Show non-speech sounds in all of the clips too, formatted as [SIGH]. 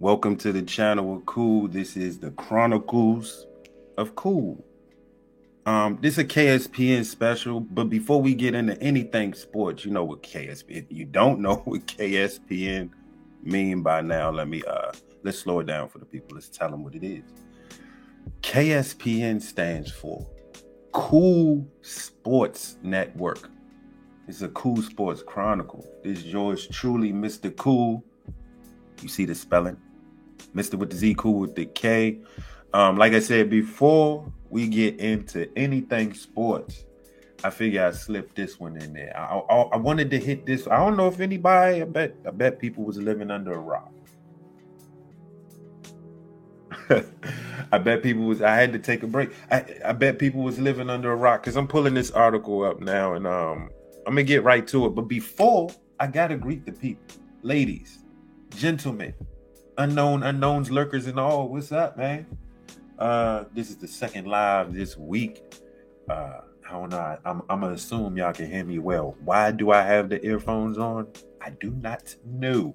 Welcome to the channel of Cool. This is the Chronicles of Cool. Um, this is a KSPN special, but before we get into anything sports, you know what KSPN. If you don't know [LAUGHS] what KSPN mean by now, let me uh let's slow it down for the people. Let's tell them what it is. KSPN stands for Cool Sports Network. It's a Cool Sports Chronicle. This is yours truly, Mr. Cool. You see the spelling? Mr. with the Z, Cool with the K. Um, like I said before, we get into anything sports. I figure I slipped this one in there. I, I, I wanted to hit this. I don't know if anybody. I bet. I bet people was living under a rock. [LAUGHS] I bet people was. I had to take a break. I, I bet people was living under a rock because I'm pulling this article up now, and um, I'm gonna get right to it. But before I gotta greet the people, ladies, gentlemen, unknown unknowns, lurkers, and all. What's up, man? Uh, this is the second live this week. Uh, I don't know. I'm, I'm gonna assume y'all can hear me well. Why do I have the earphones on? I do not know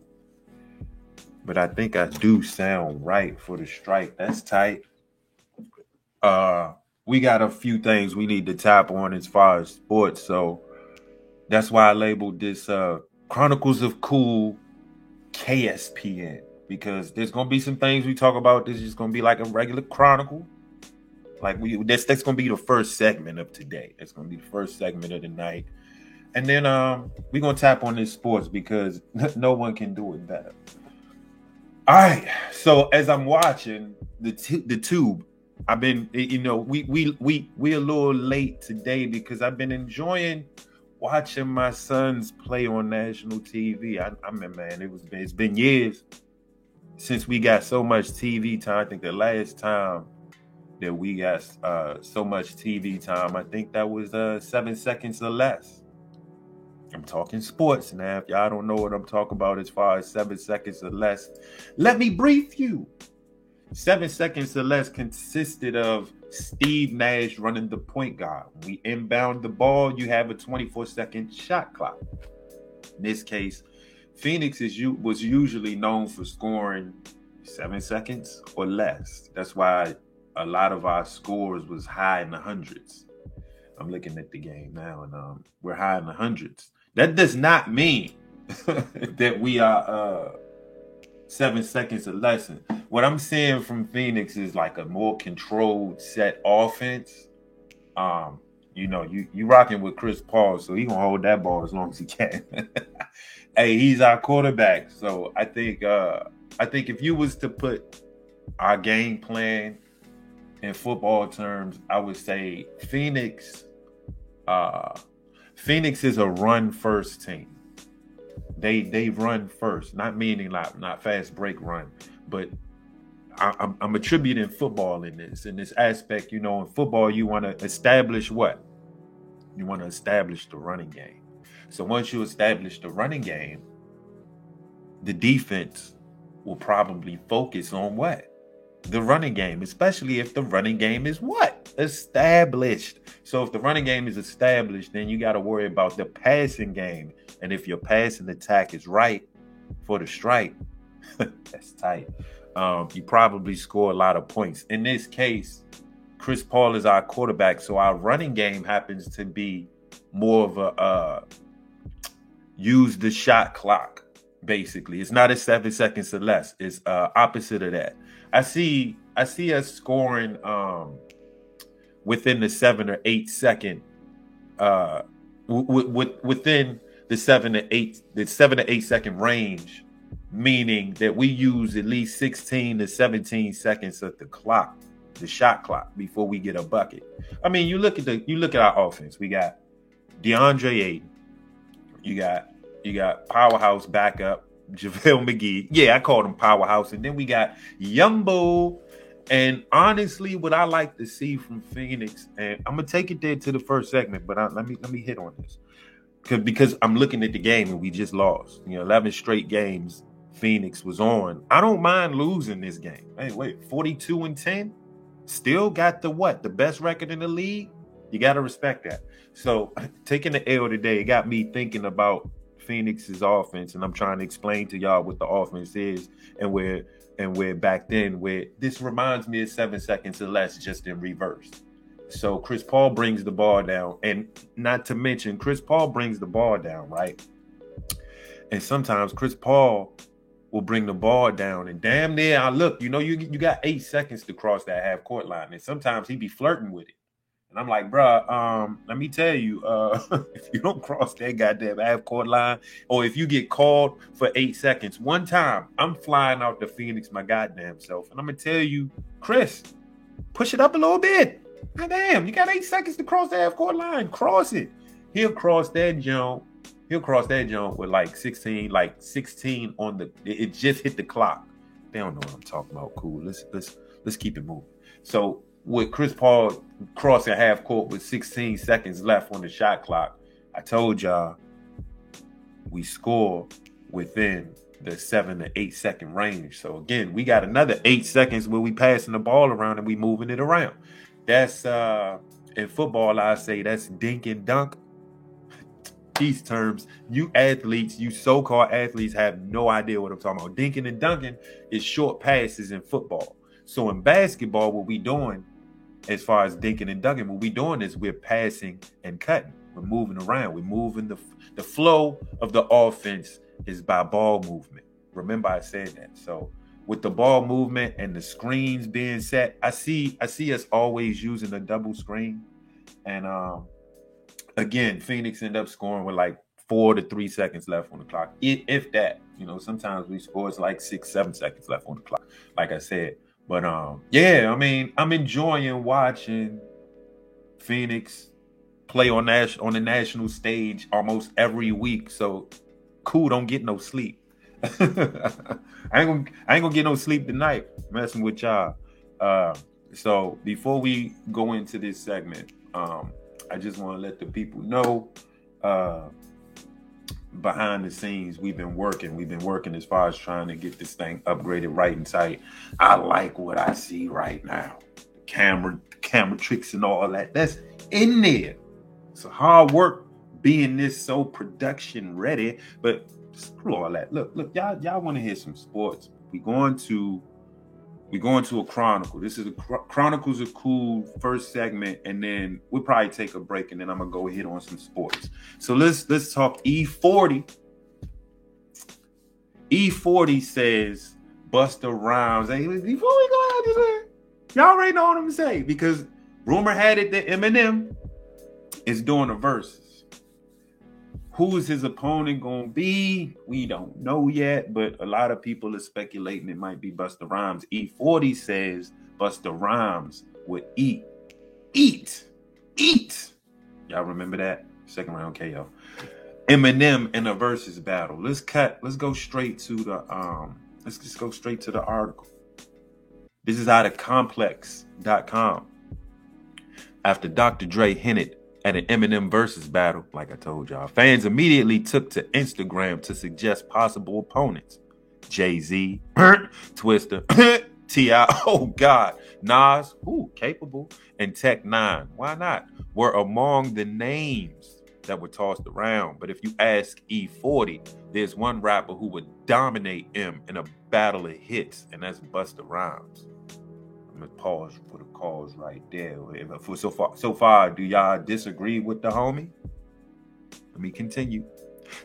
but I think I do sound right for the strike. That's tight. Uh, we got a few things we need to tap on as far as sports, so that's why I labeled this uh Chronicles of Cool KSPN because there's gonna be some things we talk about. This is gonna be like a regular chronicle. Like we that's that's gonna be the first segment of today. That's gonna be the first segment of the night. And then um we're gonna tap on this sports because [LAUGHS] no one can do it better. All right. So as I'm watching the t- the tube, I've been you know we we we we a little late today because I've been enjoying watching my sons play on national TV. I, I mean, man, it was it's been years since we got so much TV time. I think the last time that we got uh, so much TV time, I think that was uh, seven seconds or less. I'm talking sports now. If y'all don't know what I'm talking about as far as seven seconds or less, let me brief you. Seven seconds or less consisted of Steve Nash running the point guard. We inbound the ball, you have a 24 second shot clock. In this case, Phoenix is you was usually known for scoring seven seconds or less. That's why a lot of our scores was high in the hundreds. I'm looking at the game now, and um, we're high in the hundreds. That does not mean [LAUGHS] that we are uh, seven seconds or less. What I'm seeing from Phoenix is like a more controlled set offense. Um, you know, you you rocking with Chris Paul, so he gonna hold that ball as long as he can. [LAUGHS] hey, he's our quarterback, so I think uh I think if you was to put our game plan in football terms, I would say Phoenix uh Phoenix is a run first team. They they run first, not meaning like not fast break run, but I'm, I'm attributing football in this in this aspect. You know, in football, you want to establish what you want to establish the running game. So once you establish the running game, the defense will probably focus on what the running game, especially if the running game is what? Established. So if the running game is established, then you got to worry about the passing game. And if your passing attack is right for the strike, [LAUGHS] that's tight. Um, you probably score a lot of points. In this case, Chris Paul is our quarterback, so our running game happens to be more of a uh, use the shot clock. Basically, it's not a seven seconds or less. It's uh, opposite of that. I see I see us scoring um within the seven or eight second uh w- w- within the seven to eight the seven to eight second range, meaning that we use at least 16 to 17 seconds of the clock, the shot clock, before we get a bucket. I mean, you look at the you look at our offense. We got DeAndre Ayton, you got you got powerhouse backup [LAUGHS] JaVale McGee. Yeah, I called him powerhouse. And then we got Yumbo. And honestly, what I like to see from Phoenix, and I'm gonna take it there to the first segment, but I, let me let me hit on this because I'm looking at the game and we just lost. You know, 11 straight games Phoenix was on. I don't mind losing this game. Hey, wait, 42 and 10, still got the what? The best record in the league. You got to respect that. So [LAUGHS] taking the L today got me thinking about Phoenix's offense, and I'm trying to explain to y'all what the offense is and where and where back then where this reminds me of seven seconds or less just in reverse. So Chris Paul brings the ball down, and not to mention Chris Paul brings the ball down, right? And sometimes Chris Paul will bring the ball down, and damn near I look, you know, you you got eight seconds to cross that half court line, and sometimes he'd be flirting with it. And I'm like, bruh, um, let me tell you, uh, [LAUGHS] if you don't cross that goddamn half court line, or if you get called for eight seconds, one time I'm flying out to Phoenix my goddamn self, and I'm gonna tell you, Chris, push it up a little bit. God damn, you got eight seconds to cross the half court line. Cross it. He'll cross that jump. He'll cross that jump with like 16, like 16 on the it just hit the clock. They don't know what I'm talking about. Cool. Let's let's let's keep it moving. So with Chris Paul crossing half court with 16 seconds left on the shot clock, I told y'all we score within the seven to eight second range. So again, we got another eight seconds where we passing the ball around and we moving it around. That's uh in football, I say that's dink and dunk. These terms, you athletes, you so-called athletes have no idea what I'm talking about. Dinking and dunking is short passes in football. So in basketball, what we doing as far as dinking and dunking, what we're doing is we're passing and cutting. We're moving around. We're moving the the flow of the offense is by ball movement. Remember, I said that. So with the ball movement and the screens being set, I see I see us always using a double screen. And um again, Phoenix end up scoring with like four to three seconds left on the clock. If that, you know, sometimes we score it's like six, seven seconds left on the clock. Like I said. But um, yeah, I mean, I'm enjoying watching Phoenix play on Nash on the national stage almost every week. So cool, don't get no sleep. [LAUGHS] I ain't gonna I ain't gonna get no sleep tonight messing with y'all. Uh, so before we go into this segment, um, I just want to let the people know uh, behind the scenes we've been working. We've been working as far as trying to get this thing upgraded right and tight. I like what i see right now. The camera camera tricks and all that. That's in there. It's hard work being this so production ready but screw all that. Look look y'all y'all want to hear some sports. We going to we go into a chronicle. This is a chronicles a cool first segment, and then we'll probably take a break, and then I'm gonna go hit on some sports. So let's let's talk E40. E40 says Busta Rhymes. Hey, before we go out, y'all already know what I'm gonna say because rumor had it that Eminem is doing a verse. Who's his opponent going to be? We don't know yet, but a lot of people are speculating it might be Busta Rhymes. E40 says Busta Rhymes would eat, eat, eat. Y'all remember that? Second round KO. Eminem in a versus battle. Let's cut. Let's go straight to the um. Let's just go straight to the article. This is out of complex.com. After Dr. Dre hinted at an Eminem versus battle, like I told y'all, fans immediately took to Instagram to suggest possible opponents. Jay Z, Twista, T.I., oh God, Nas, who capable, and Tech N9ne, why not, were among the names that were tossed around. But if you ask E40, there's one rapper who would dominate him in a battle of hits, and that's Busta Rhymes. Pause for the cause right there. For so far, so far, do y'all disagree with the homie? Let me continue.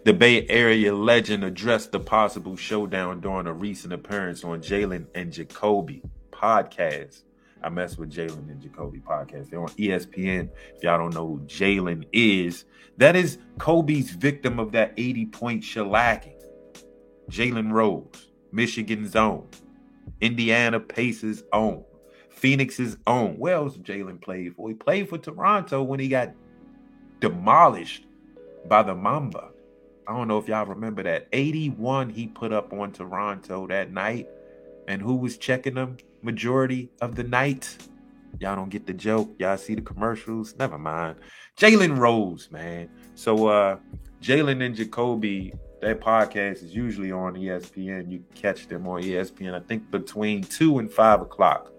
The Bay Area legend addressed the possible showdown during a recent appearance on Jalen and Jacoby podcast. I mess with Jalen and Jacoby podcast. They're on ESPN. If y'all don't know who Jalen is, that is Kobe's victim of that 80 point shellacking. Jalen Rose, Michigan's own, Indiana Pacers own. Phoenix's own. Where else Jalen played for? He played for Toronto when he got demolished by the Mamba. I don't know if y'all remember that. 81 he put up on Toronto that night. And who was checking them majority of the night? Y'all don't get the joke. Y'all see the commercials. Never mind. Jalen Rose, man. So uh Jalen and Jacoby, that podcast is usually on ESPN. You catch them on ESPN, I think between two and five o'clock.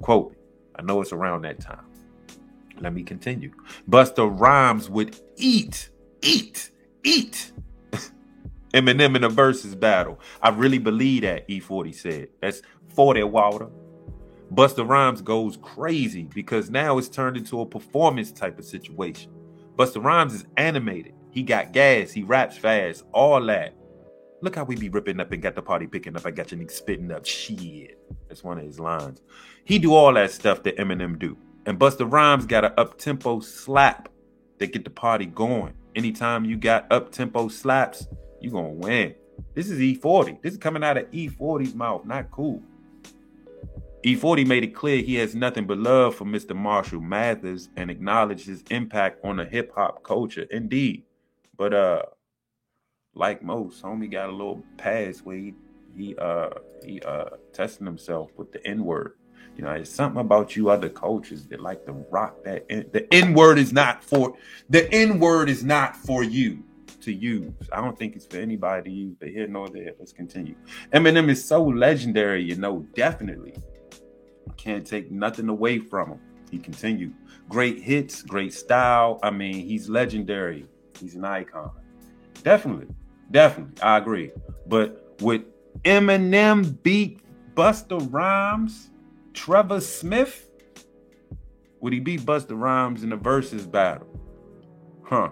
Quote. I know it's around that time. Let me continue. Busta Rhymes would eat, eat, eat [LAUGHS] Eminem in a versus battle. I really believe that, E40 said. That's 40 water. Busta Rhymes goes crazy because now it's turned into a performance type of situation. Busta Rhymes is animated. He got gas. He raps fast. All that. Look how we be ripping up and got the party picking up. I got your nigga spitting up. Shit. That's one of his lines. He do all that stuff that Eminem do. And Busta Rhymes got an up-tempo slap that get the party going. Anytime you got up-tempo slaps, you gonna win. This is E40. This is coming out of E40's mouth. Not cool. E40 made it clear he has nothing but love for Mr. Marshall Mathers and acknowledged his impact on the hip hop culture. Indeed. But uh like most, homie got a little pass where he he uh he uh testing himself with the N-word. You know, it's something about you other coaches that like to rock that. N- the N word is not for the N word is not for you to use. I don't think it's for anybody to use. But here nor there. Let's continue. Eminem is so legendary, you know, definitely. Can't take nothing away from him. He continued. Great hits, great style. I mean, he's legendary. He's an icon. Definitely. Definitely. I agree. But with Eminem beat Busta Rhymes, Trevor Smith, would he beat Busta Rhymes in the versus battle? Huh.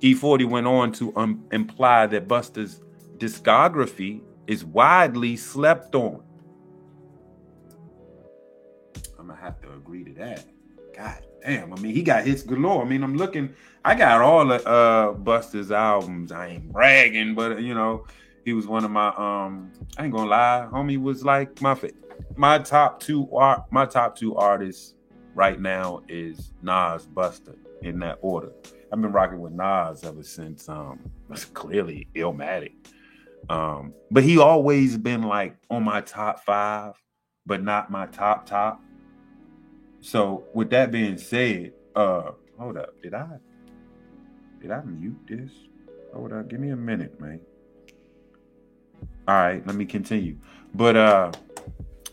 E40 went on to um, imply that Busta's discography is widely slept on. I'm gonna have to agree to that. God damn, I mean, he got hits galore. I mean, I'm looking, I got all of uh Busta's albums. I ain't bragging, but you know, he was one of my um. I ain't gonna lie, homie was like my my top two art. My top two artists right now is Nas, Busta in that order. I've been rocking with Nas ever since um [LAUGHS] clearly Illmatic. Um, but he always been like on my top five, but not my top top. So with that being said, uh hold up, did I did I mute this? Hold up, give me a minute, man. All right, let me continue. But uh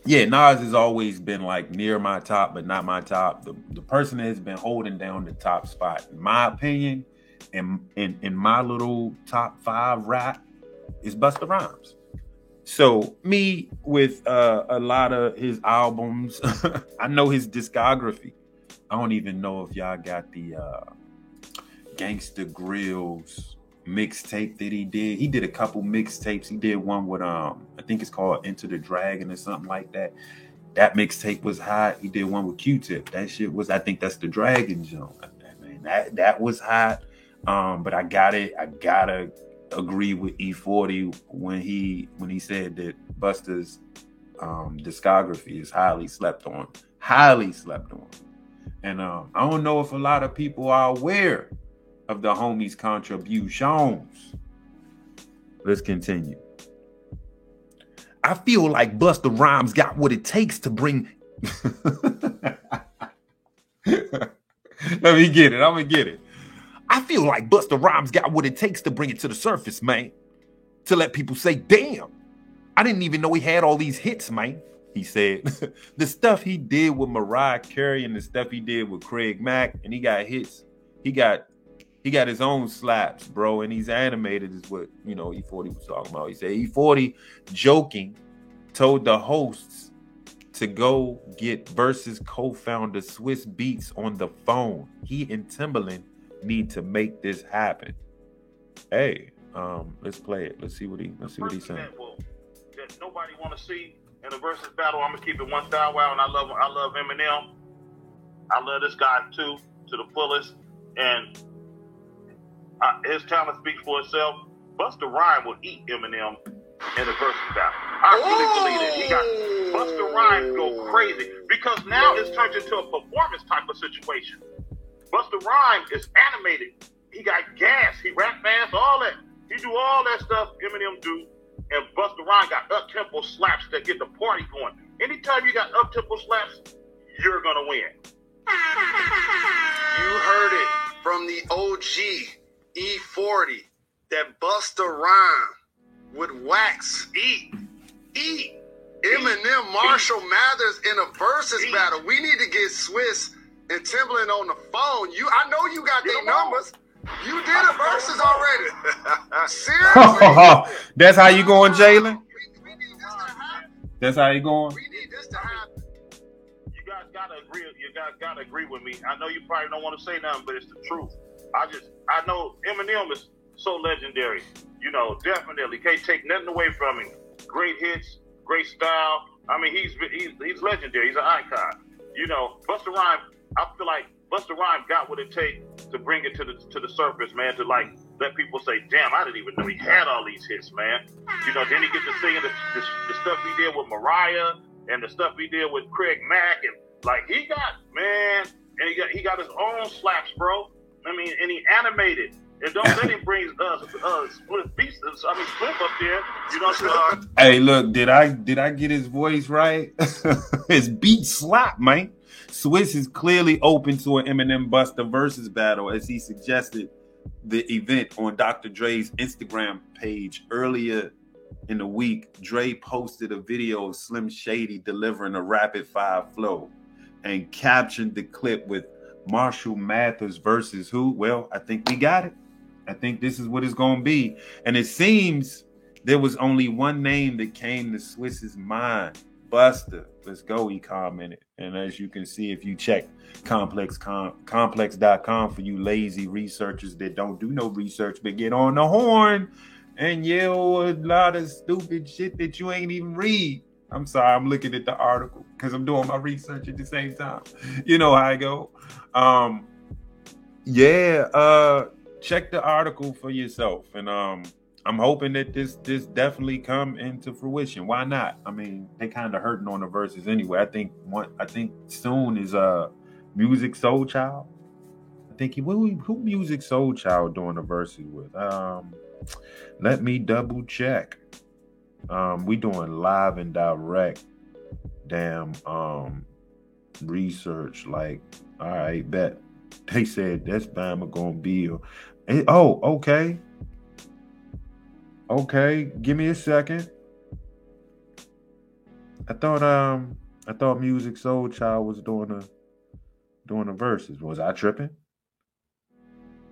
yeah, Nas has always been like near my top, but not my top. The, the person that has been holding down the top spot, in my opinion, in in, in my little top five rap, is Busta Rhymes. So me with uh, a lot of his albums, [LAUGHS] I know his discography. I don't even know if y'all got the uh, Gangsta Grillz mixtape that he did. He did a couple mixtapes. He did one with um, I think it's called Enter the Dragon or something like that. That mixtape was hot. He did one with Q-Tip. That shit was, I think that's the Dragon Zone. Man, that that was hot. Um, but I got it. I gotta agree with E40 when he when he said that Busta's um, discography is highly slept on. Highly slept on. And um, I don't know if a lot of people are aware of the homies' contributions. Let's continue. I feel like Busta Rhymes got what it takes to bring. [LAUGHS] Let me get it. I'm gonna get it. I feel like Busta Rhymes got what it takes to bring it to the surface, man. To let people say, damn, I didn't even know he had all these hits, man. He said [LAUGHS] the stuff he did with Mariah Carey and the stuff he did with Craig Mack, and he got hits. He got he got his own slaps, bro, and he's animated, is what you know. E40 was talking about. He said E40 joking told the hosts to go get Verzuz co-founder Swizz Beatz on the phone. He and Timbaland need to make this happen. Hey, um, let's play it. Let's see what he let's see what he's saying. That, will, that nobody want to see in a versus battle. I'm gonna keep it one style wow, and I love I love Eminem. I love this guy too to the fullest, and uh, his talent speaks for itself. Busta Rhymes will eat Eminem in a versus battle. I really Ooh. believe that he got Busta Rhymes go crazy because now it's turned into a performance type of situation. Busta Rhymes is animated. He got gas. He rap fast. All that. He do all that stuff Eminem do. And Busta Rhymes got up tempo slaps that get the party going. Anytime you got up tempo slaps, you're gonna win. You heard it from the OG E40 that Busta Rhyme would wax, eat, eat. Eminem, Marshall Mathers in a versus battle. We need to get Swizz and Timbaland on the phone. You, I know you got their numbers. You did a verses already. [LAUGHS] Seriously? That's how you going, Jalen? We, we need this to happen. That's how you going? We need this to happen. You guys gotta agree. You guys gotta agree with me. I know you probably don't want to say nothing, but it's the truth. I just, I know Eminem is so legendary. You know, definitely can't take nothing away from him. Great hits, great style. I mean, he's he's he's legendary. He's an icon. You know, Busta Rhymes. I feel like Busta Rhymes got what it takes to bring it to the to the surface, man. To like let people say, "Damn, I didn't even know he had all these hits, man." You know, then he gets to singing the, the, the stuff he did with Mariah and the stuff he did with Craig Mack, and like he got man, and he got he got his own slaps, bro. I mean, and he animated. And don't let him bring uh, uh split beats. I mean, split up there. You know what I'm saying? Hey, look, did I did I get his voice right? [LAUGHS] his beat slap, man. Swizz is clearly open to an Eminem Busta versus battle, as he suggested the event on Dr. Dre's Instagram page earlier in the week. Dre posted a video of Slim Shady delivering a rapid fire flow and captioned the clip with Marshall Mathers versus who? Well, I think we got it. I think this is what it's going to be. And it seems there was only one name that came to Swizz's mind Busta. Let's go, he commented. And as you can see, if you check complex com, complex.com for you lazy researchers that don't do no research but get on the horn and yell a lot of stupid shit that you ain't even read. I'm sorry, I'm looking at the article because I'm doing my research at the same time. You know how I go. Um, yeah, uh, check the article for yourself, and um, I'm hoping that this this definitely come into fruition. Why not? I mean, they kind of hurting on the verses anyway. I think one, I think soon is uh, Musiq Soulchild. I think he who, who Musiq Soulchild doing the verses with. Um, let me double check. Um, we doing live and direct. Damn, um, research. Like, all right, bet they said that's Bama gonna be. Oh, okay. Okay, give me a second. I thought um I thought Musiq Soulchild was doing the doing the verses. Was I tripping?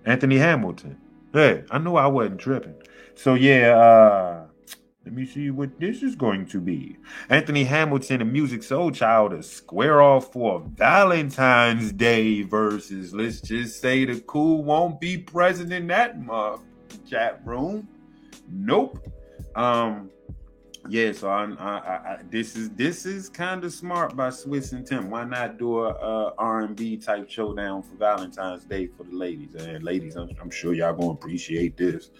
Anthony Hamilton. Hey, I knew I wasn't tripping. So yeah, uh let me see what this is going to be. Anthony Hamilton and Musiq Soulchild to square off for Valentine's Day versus. Let's just say the cool won't be present in that uh, chat room. Nope. Um, yeah. So I, I, I this is this is kind of smart by Swizz and Tim. Why not do a, a R&B type showdown for Valentine's Day for the ladies? And ladies, I'm, I'm sure y'all gonna appreciate this.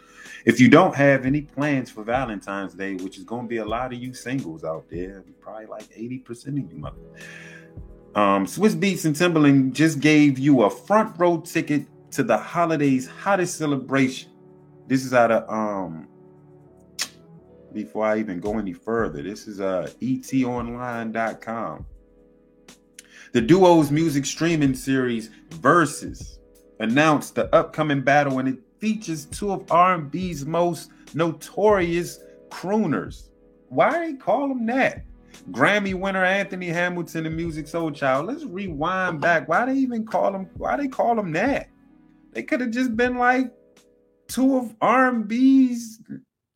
If you don't have any plans for Valentine's Day, which is to be a lot of you singles out there, probably like 80% of you mother. Um, Swizz Beatz and Timbaland just gave you a front row ticket to the holiday's hottest celebration. This is out of um before I even go any further. This is uh etonline.com. The duo's music streaming series Verzuz announced the upcoming battle and it features two of R&B's most notorious crooners. Why they call them that? Grammy winner Anthony Hamilton and Musiq Soulchild. Let's rewind back. Why they even call them? Why they call them that? They could have just been like two of R&B's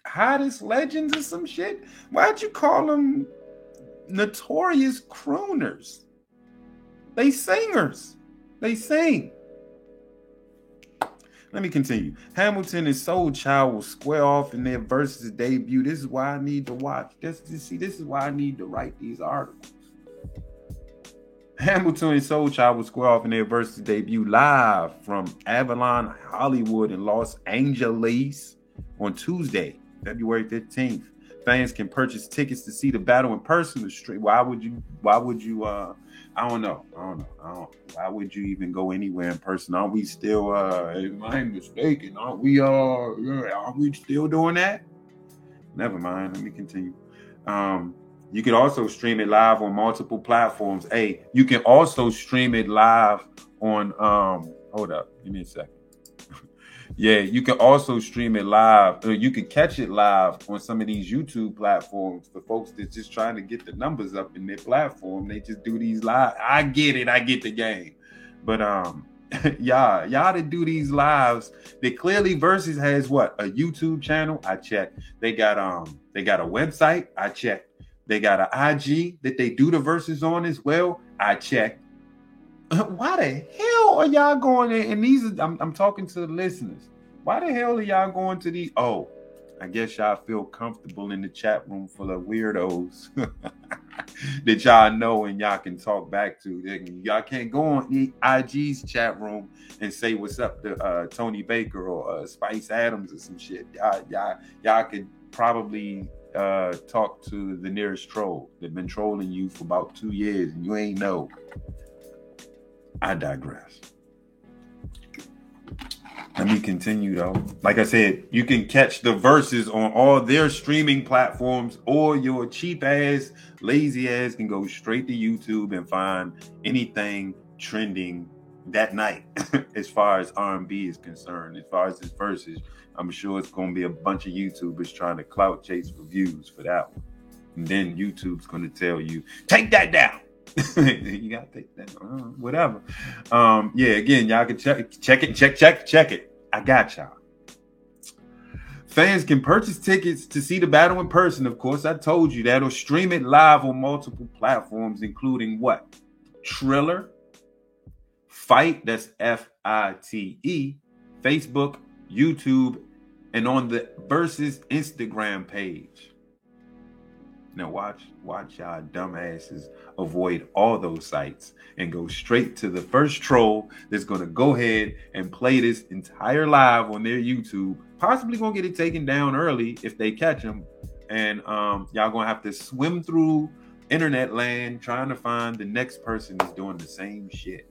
hottest legends or some shit. Why'd you call them notorious crooners? They singers. They sing. Let me continue. Hamilton and Soulchild will square off in their verses debut. This is why I need to watch. This, this see, this is why I need to write these articles. Hamilton and Soulchild will square off in their verses debut live from Avalon Hollywood in Los Angeles on Tuesday, February 15th. Fans can purchase tickets to see the battle in person. The street. Why would you? Why would you? Uh, I don't know. I don't know. I don't. Why would you even go anywhere in person? Aren't we still? Uh, if I'm mistaken, aren't we? Uh, aren't we still doing that? Never mind. Let me continue. Um, you can also stream it live on multiple platforms. Hey, you can also stream it live on. Um, hold up. Give me a second. Yeah, you can also stream it live. Or you can catch it live on some of these YouTube platforms for folks that's just trying to get the numbers up in their platform. They just do these live. I get it. I get the game. But um, [LAUGHS] y'all, y'all to do these lives. They clearly versus has what a YouTube channel. I checked. They got um, they got a website. I checked. They got an IG that they do the verses on as well. I checked. [LAUGHS] Why the hell are y'all going in? And these, are, I'm, I'm talking to the listeners. Why the hell are y'all going to the? Oh, I guess y'all feel comfortable in the chat room full of weirdos [LAUGHS] that y'all know and y'all can talk back to. Y'all can't go on IG's chat room and say what's up to uh, Tony Baker or uh, Spice Adams or some shit. Y'all, y'all, y'all could probably uh, talk to the nearest troll that been trolling you for about two years and you ain't know. I digress. Let me continue though. Like I said, you can catch the verses on all their streaming platforms, or your cheap ass, lazy ass can go straight to YouTube and find anything trending that night [LAUGHS] as far as R&B is concerned. As far as this verses, I'm sure it's going to be a bunch of YouTubers trying to clout chase for views for that one. And then YouTube's going to tell you, take that down. [LAUGHS] you gotta take that, uh, whatever. Um, yeah, again, y'all can check, check it, check, check, check it. I got y'all. Fans can purchase tickets to see the battle in person. Of course, I told you that, or stream it live on multiple platforms, including what? Triller, Fight, that's F I T E, Facebook, YouTube, and on the Verzuz Instagram page. Now watch, watch y'all dumbasses avoid all those sites and go straight to the first troll that's gonna go ahead and play this entire live on their YouTube. Possibly gonna get it taken down early if they catch them, and um, y'all gonna have to swim through internet land trying to find the next person that's doing the same shit.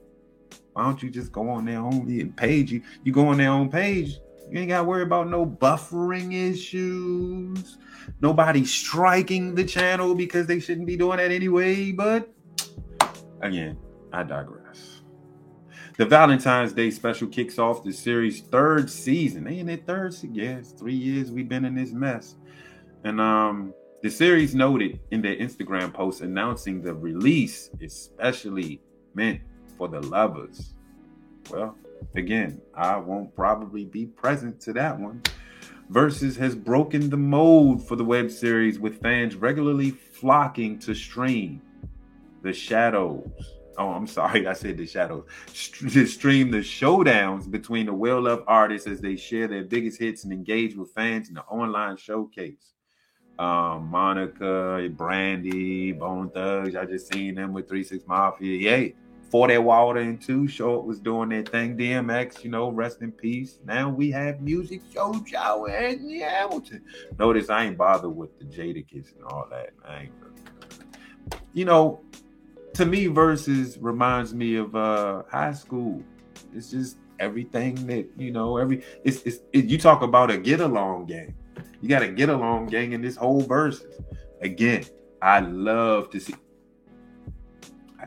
Why don't you just go on their own page? You you go on their own page. You ain't got to worry about no buffering issues nobody striking the channel because they shouldn't be doing that anyway. But again, I digress. The Valentine's Day special kicks off the series' third season. They in their third season. Yes, three years we've been in this mess. And um, the series noted in their Instagram post announcing the release, especially meant for the lovers. Well, again, I won't probably be present to that one. Verzuz has broken the mold for the web series with fans regularly flocking to stream the shadows. Oh, I'm sorry, I said the shadows. To stream the showdowns between the well loved artists as they share their biggest hits and engage with fans in the online showcase. Um, Monica, Brandy, Bone Thugs. I just seen them with Three Six Mafia. Yay. 40 Water and Two. Short was doing their thing. DMX, you know, rest in peace. Now we have music, JoJo and Hamilton. Notice I ain't bothered with the Jadakiss and all that. I ain't you know, to me, verses reminds me of uh high school. It's just everything that you know. Every it's it's it, you talk about a get along gang. You got a get along gang in this whole verses. Again, I love to see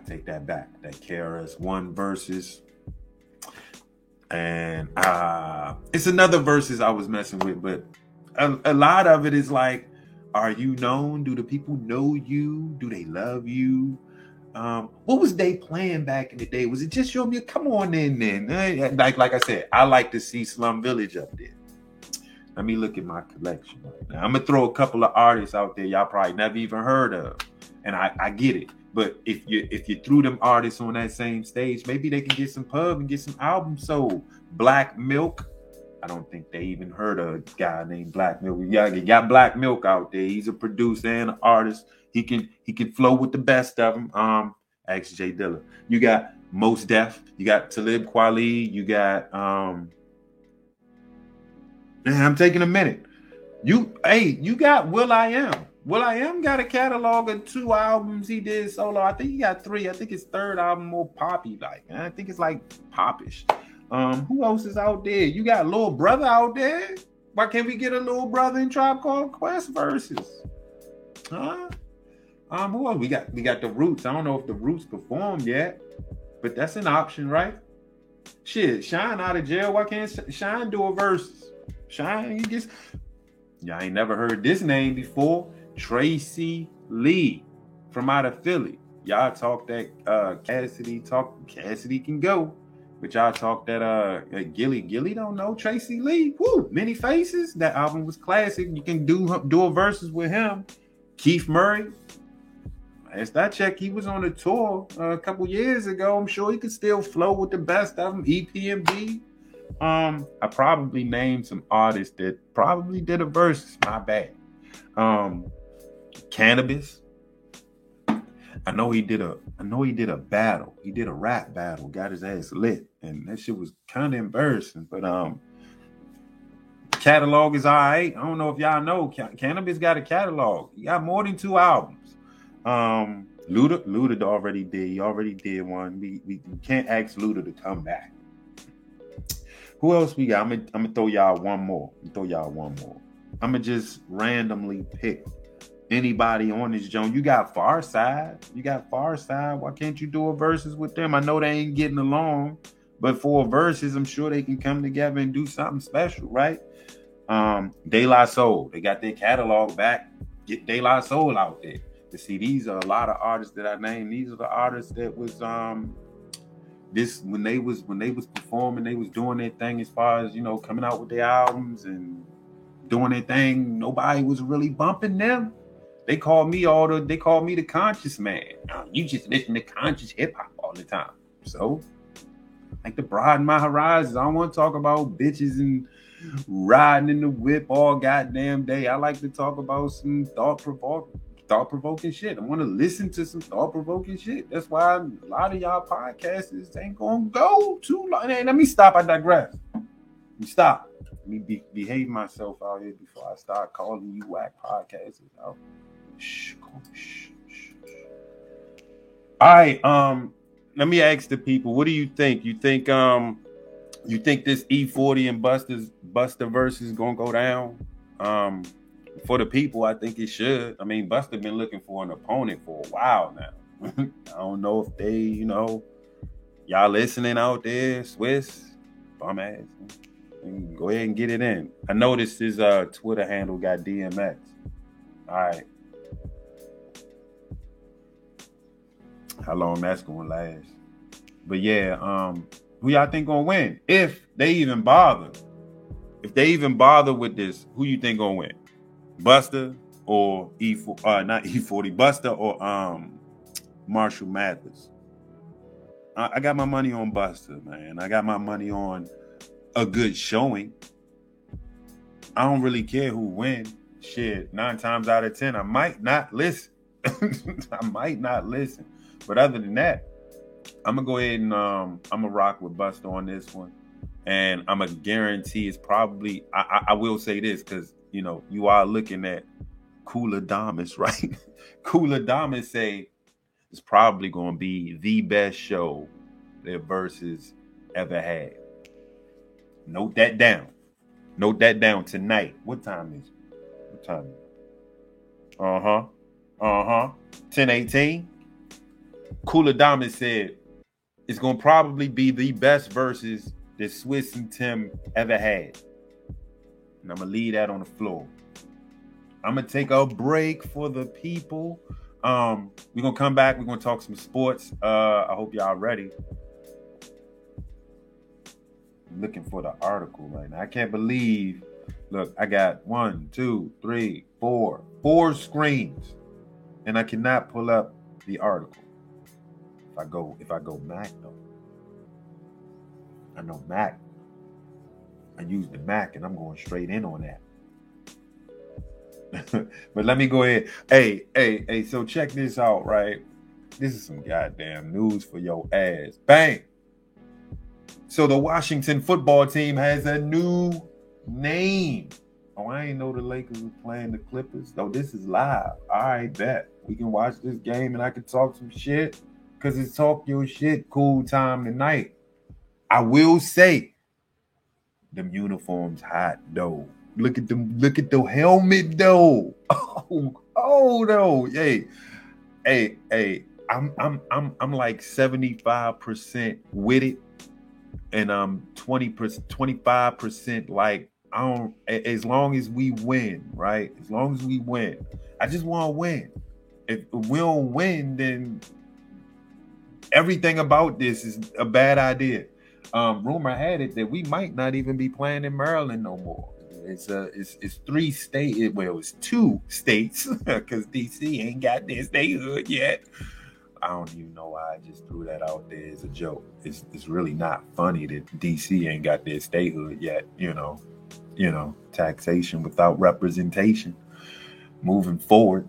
take that back. That KRS One verses, and uh it's another verses I was messing with, but a, a lot of it is like, are you known? Do the people know you? Do they love you? Um, what was they playing back in the day? Was it just your music? Come on in then. Like like I said, I like to see Slum Village up there. Let me look at my collection now. I'm gonna throw a couple of artists out there y'all probably never even heard of. And I, I get it. But if you if you threw them artists on that same stage, maybe they can get some pub and get some albums sold. Black Milk. I don't think they even heard of a guy named Black Milk. Yeah, you got Black Milk out there. He's a producer and an artist. He can he can flow with the best of them. Um, XJ Dilla. You got Mos Def. You got Talib Kweli. You got um. Man, I'm taking a minute. You hey, you got will.i.am. am got a catalog of two albums he did solo. I think he got three. I think his third album more poppy like. I think it's like popish. Um, who else is out there? You got little brother out there. Why can't we get a little brother in Tribe Called Quest verses? Huh? Um, who else? We got we got the Roots. I don't know if the Roots performed yet, but that's an option, right? Shit, Shyne out of jail. Why can't Shyne do a verse? Shyne, he gets. Y'all ain't never heard this name before. Tracey Lee from out of Philly. Y'all talk that uh Cassidy talk. Cassidy can go. But y'all talk that uh Gilly Gillie don't know Tracey Lee. Woo, many faces. That album was classic. You can do dual verses with him. Keith Murray. As that check, he was on a tour uh, a couple years ago. I'm sure he could still flow with the best of them. EPMD. Um, I probably named some artists that probably did a verse. My bad. Um, Canibus. I know he did a I know he did a battle. He did a rap battle, got his ass lit, and that shit was kind of embarrassing. But um, catalog is all right. I don't know if y'all know, Canibus got a catalog. He got more than two albums. Um, Luda, Luda already did. He already did one. We, we, we can't ask Luda to come back. Who else we got? I'm gonna, I'm gonna throw y'all one more. throw y'all one more. I'm gonna just randomly pick anybody on this joint. You got Pharcyde. You got Pharcyde. Why can't you do a verses with them? I know they ain't getting along, but for verses, I'm sure they can come together and do something special, right? Um, De La Soul. They got their catalog back. Get De La Soul out there. To see, these are a lot of artists that I named. These are the artists that was um this when they was when they was performing, they was doing their thing as far as you know, coming out with their albums and doing their thing. Nobody was really bumping them. They call me all the they call me the conscious man. you just listen to conscious hip hop all the time. So like to broaden my horizons. I don't want to talk about bitches and riding in the whip all goddamn day. I like to talk about some thought provoking thought provoking shit. I want to listen to some thought provoking shit. That's why a lot of y'all podcasters ain't gonna go too long. Hey, let me stop. I digress. Stop. Let me be, behave myself out here before I start calling you whack podcasters out. All right. Um, let me ask the people. What do you think? You think um, you think this E40 and Busta's Buster verse is gonna go down? Um, for the people, I think it should. I mean, Busta been looking for an opponent for a while now. [LAUGHS] I don't know if they, you know, y'all listening out there, Swizz, bum ass. Go ahead and get it in. I noticed his uh Twitter handle got DMX. All right. How long that's gonna last. But yeah, um, who y'all think gonna win? If they even bother. If they even bother with this, who you think gonna win? Busta or E uh not E40, Busta or um Marshall Mathers. I, I got my money on Busta, man. I got my money on a good showing. I don't really care who wins. Shit, nine times out of ten, I might not listen. [LAUGHS] I might not listen. But other than that, I'm gonna go ahead and um, I'm gonna rock with Busta on this one, and I'm gonna guarantee it's probably. I, I, I will say this because you know you are looking at Kula Damas, [LAUGHS] right? Kula Damas say it's probably gonna be the best show that Verzuz ever had. Note that down. Note that down tonight. What time is it? What time? Uh huh. Uh huh. 10 18. Kula Diamond said it's gonna probably be the best verses that Swizz and Tim ever had. And I'm gonna leave that on the floor. I'm gonna take a break for the people. Um, we're gonna come back. We're gonna talk some sports. Uh, I hope y'all ready. Looking for the article right now. I can't believe. Look, I got one, two, three, four, four screens, and I cannot pull up the article. I go if I go Mac though. I know Mac. I use the Mac and I'm going straight in on that. [LAUGHS] but let me go ahead. Hey, hey, hey, so check this out, right? This is some goddamn news for your ass. Bang. So the Washington football team has a new name. Oh, I ain't know the Lakers were playing the Clippers. Though this is live. All right, bet. We can watch this game and I can talk some shit because it's talk your shit cool time tonight. I will say, them uniforms hot though. Look at them. Look at the helmet though. [LAUGHS] Oh, oh no. Hey, hey, hey. I'm I'm I'm I'm like 75% with it. And um 20 25% like I don't as long as we win, right? As long as we win. I just want to win. If we don't win, then everything about this is a bad idea. um, rumor had it that we might not even be playing in Maryland no more. It's uh, it's it's three state. Well, it's two states [LAUGHS] because DC ain't got their statehood yet. I don't even know why I just threw that out there as a joke. It's it's really not funny that DC ain't got their statehood yet. You know, you know, taxation without representation. Moving forward,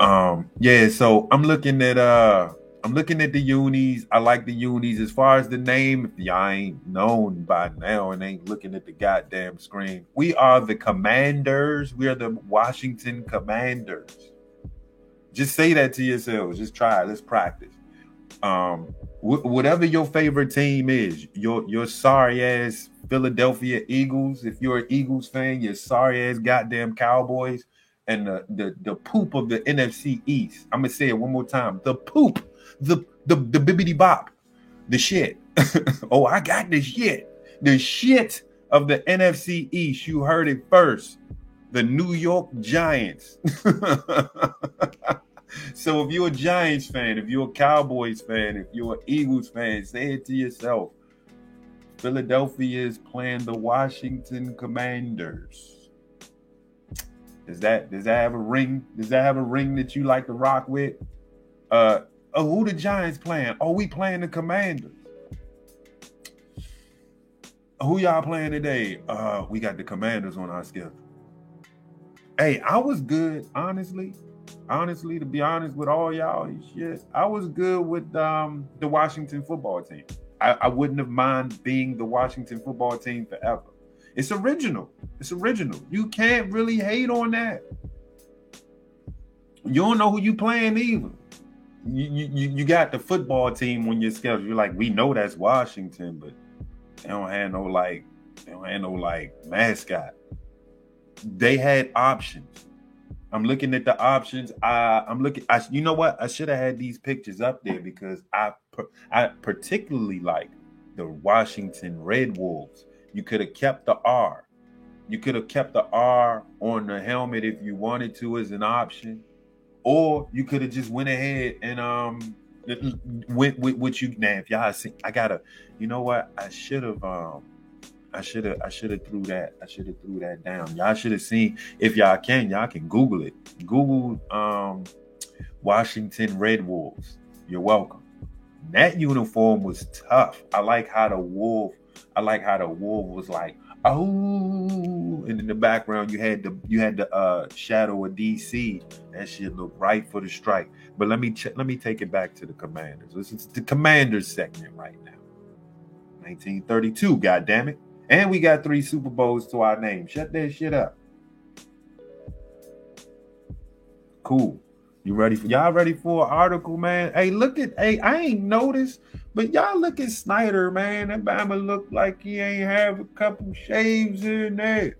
um, yeah. So I'm looking at uh I'm looking at the unis. I like the unis. As far as the name, if y'all ain't known by now and ain't looking at the goddamn screen, we are the commanders. We are the Washington Commanders. Just say that to yourselves. Just try it. Let's practice. Um, wh- whatever your favorite team is, your your sorry ass Philadelphia Eagles. If you're an Eagles fan, your sorry ass goddamn Cowboys, and the the, the poop of the NFC East. I'm gonna say it one more time. The poop the the the bibbity bop, the shit. [LAUGHS] oh, I got the shit. The shit of the NFC East. You heard it first. The New York Giants. [LAUGHS] so if you're a Giants fan, if you're a Cowboys fan, if you're an Eagles fan, say it to yourself. Philadelphia is playing the Washington Commanders. Does that does that have a ring? Does that have a ring that you like to rock with? Uh Oh, who the Giants playing? Are we playing the Commanders. Who y'all playing today? Uh, we got the Commanders on our schedule. Hey, I was good, honestly. Honestly, to be honest with all y'all, shit, I was good with um the Washington football team. I, I wouldn't have mind being the Washington football team forever. It's original. It's original. You can't really hate on that. You don't know who you playing either you, you you got the football team on your schedule. You're like, we know that's Washington, but they don't have no like they don't have no like mascot. They had options. I'm looking at the options. I I'm looking. I you know what? I should have had these pictures up there because I I particularly like the Washington Red Wolves. You could have kept the R. You could have kept the R on the helmet if you wanted to as an option or you could have just went ahead and um went with what you now if y'all see I gotta you know what I should have um I should have I should have threw that I should have threw that down. Y'all should have seen if y'all can y'all can Google it. Google um Washington Red Wolves. You're welcome. That uniform was tough. I like how the wolf I like how the wolf was like oh, and in the background you had the you had the uh, shadow of DC. That shit looked right for the strike. But let me ch- let me take it back to the Commanders. Listen to the Commanders segment right now. 1932, God damn it, and we got three Super Bowls to our name. Shut that shit up. Cool. You ready for y'all ready for an article, man? Hey, look at hey, I ain't noticed, but y'all look at Snyder, man. That Bama look like he ain't have a couple shaves in there.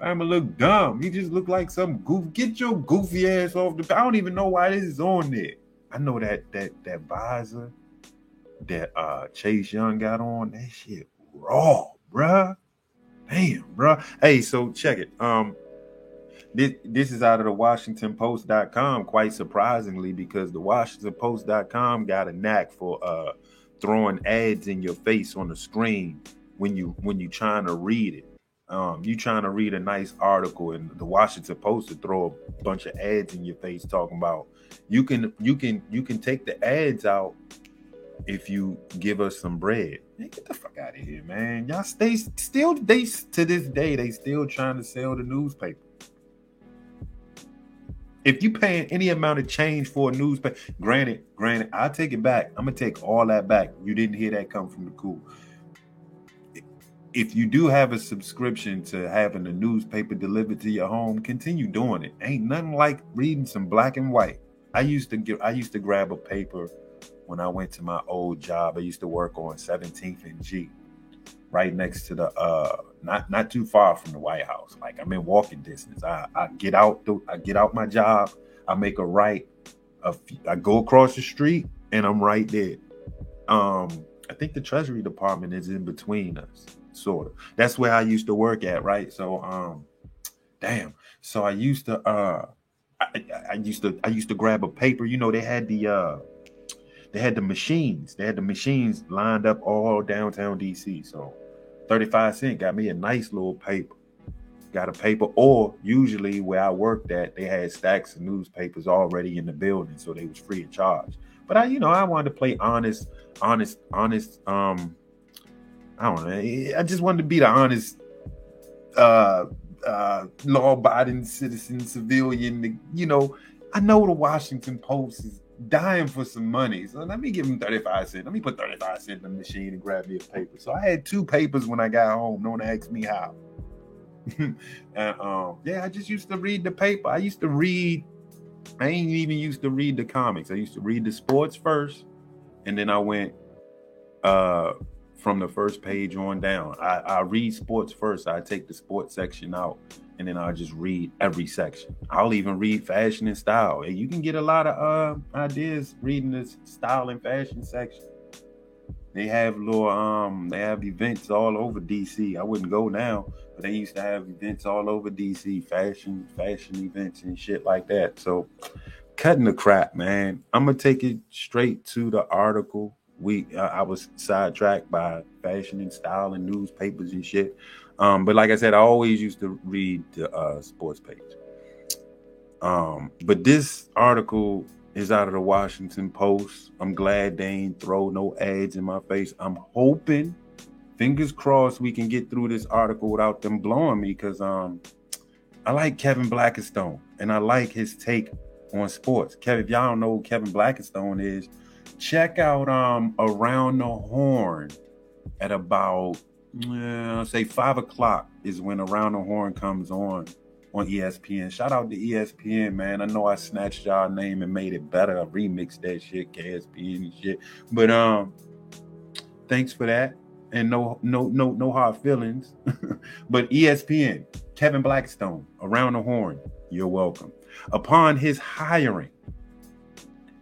Bama look dumb. He just look like some goof. Get your goofy ass off the. I don't even know why this is on there. I know that that that visor that uh Chase Young got on. That shit raw, bruh. Damn, bruh. Hey, so check it. Um, this, this is out of the WashingtonPost.com, quite surprisingly, because the WashingtonPost.com got a knack for uh, throwing ads in your face on the screen when you when you trying to read it. Um, you trying to read a nice article, and the Washington Post to throw a bunch of ads in your face talking about you can you can you can take the ads out if you give us some bread. Man, get the fuck out of here, man. Y'all stay still they to this day they still trying to sell the newspaper if you paying any amount of change for a newspaper, granted, granted, I'll take it back. I'm gonna take all that back. You didn't hear that come from the cool. If you do have a subscription to having a newspaper delivered to your home, continue doing it. Ain't nothing like reading some black and white. I used to get I used to grab a paper when I went to my old job. I used to work on 17th and G right next to the uh not not too far from the White House. Like I'm in walking distance. I, I get out the I get out my job, I make a right, I go across the street and I'm right there. Um I think the Treasury Department is in between us, sort of. That's where I used to work at, right? So um damn. So I used to uh I, I used to I used to grab a paper. You know, they had the uh they had the machines. They had the machines lined up all downtown DC. So 35 cent got me a nice little paper. Got a paper, or usually where I worked at, they had stacks of newspapers already in the building, so they was free of charge. But I, you know, I wanted to play honest, honest, honest. Um, I don't know. I just wanted to be the honest, uh, uh, law-abiding citizen, civilian. You know, I know the Washington Post is dying for some money. So let me give him 35 cents. Let me put 35 cents in the machine and grab me a paper. So I had two papers when I got home. No one asked me how. [LAUGHS] and um, yeah, I just used to read the paper. I used to read, I ain't even used to read the comics. I used to read the sports first, and then I went uh from the first page on down. I, I read sports first. I take the sports section out and then I'll just read every section. I'll even read fashion and style. And you can get a lot of uh, ideas reading this style and fashion section. They have little um they have events all over DC. I wouldn't go now, but they used to have events all over DC, fashion, fashion events and shit like that. So cutting the crap, man. I'm gonna take it straight to the article. We uh, I was sidetracked by fashion and style and newspapers and shit. Um, but like I said, I always used to read the uh, sports page. Um, but this article is out of the Washington Post. I'm glad they ain't throw no ads in my face. I'm hoping, fingers crossed, we can get through this article without them blowing me because um, I like Kevin Blackistone and I like his take on sports. Kevin, if y'all don't know who Kevin Blackistone is, check out um Around the Horn at about yeah, say five o'clock is when Around the Horn comes on on ESPN. Shout out to ESPN, man. I know I snatched y'all name and made it better. I remixed that shit, KSPN and shit. But um, thanks for that. And no, no, no, no hard feelings. [LAUGHS] but ESPN, Kevin Blackistone Around the Horn, you're welcome. Upon his hiring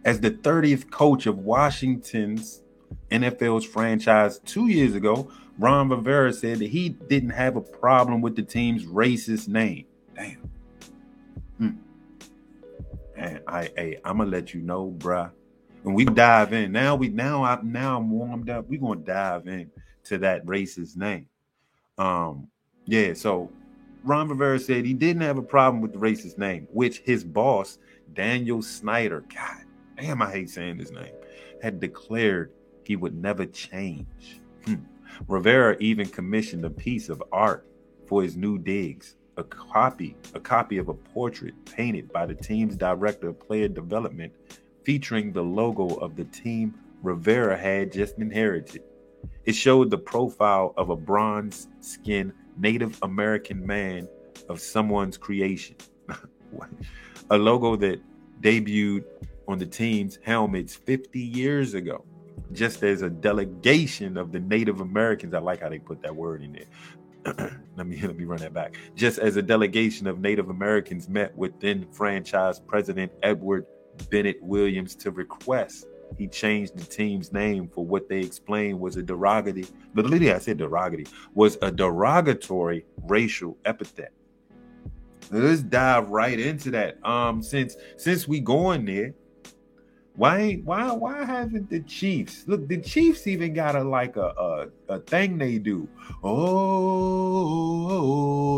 as the 30th coach of Washington's NFL's franchise two years ago, Ron Rivera said that he didn't have a problem with the team's racist name. Damn. Hmm. And I, hey, I'm gonna let you know, bruh. When we dive in, now we now I now I'm warmed up. We're gonna dive in to that racist name. Um, yeah, so Ron Rivera said he didn't have a problem with the racist name, which his boss, Daniel Snyder, God damn, I hate saying his name, had declared he would never change. Hmm. Rivera even commissioned a piece of art for his new digs, a copy, a copy of a portrait painted by the team's director of player development, featuring the logo of the team Rivera had just inherited. It showed the profile of a bronze-skinned Native American man of someone's creation. [LAUGHS] a logo that debuted on the team's helmets 50 years ago just as a delegation of the Native Americans. I like how they put that word in there. [CLEARS THROAT] let me let me run that back. Just as a delegation of Native Americans met with then franchise president Edward Bennett Williams to request he changed the team's name for what they explained was a derogatory. The Literally, I said derogatory was a derogatory racial epithet. Let's dive right into that. Um, since since we going there, why why why haven't the Chiefs look? The Chiefs even got a like a a, a thing they do. Oh,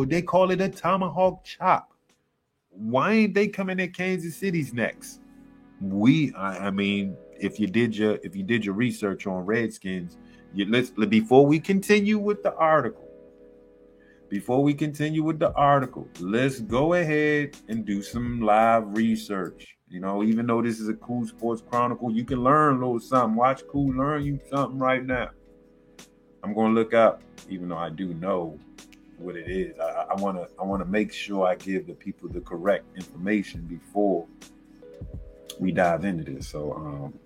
they call it a tomahawk chop. Why ain't they coming at Kansas City's next? We, I, I mean, if you did your if you did your research on Redskins, you let's before we continue with the article. Before we continue with the article, let's go ahead and do some live research. You know, even though this is a cool sports chronicle, you can learn a little something. Watch cool, learn you something right now. I'm gonna look up, even though I do know what it is. I, I wanna I wanna make sure I give the people the correct information before we dive into this. So um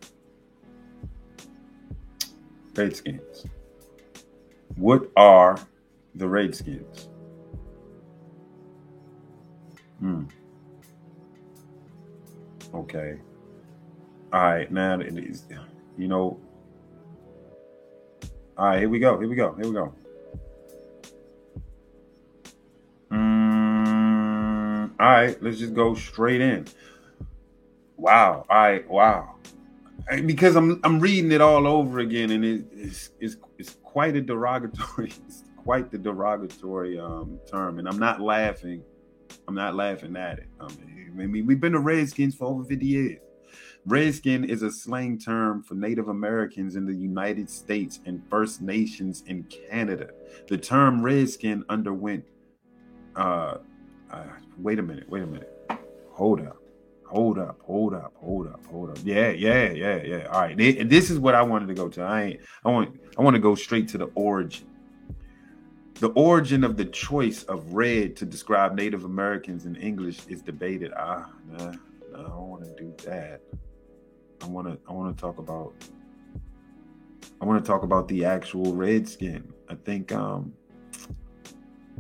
Redskins. What are the Redskins? Hmm. Okay. All right, now it is, you know. All right, here we go. Here we go. Here we go. Mm, all right, let's just go straight in. Wow. All right. Wow. because I'm I'm reading it all over again, and it, it's it's it's quite a derogatory, [LAUGHS] it's quite the derogatory um, term, and I'm not laughing. I'm not laughing at it. I mean, we've been the Redskins for over 50 years. Redskin is a slang term for Native Americans in the United States and First Nations in Canada. The term Redskin underwent. Uh, uh, wait a minute. Wait a minute. Hold up. Hold up. Hold up. Hold up. Hold up. Yeah. Yeah. Yeah. Yeah. All right. This is what I wanted to go to. I ain't. I want. I want to go straight to the origin. The origin of the choice of red to describe Native Americans in English is debated. Ah, nah, nah I don't want to do that. I want to I want to talk about I want to talk about the actual redskin. I think um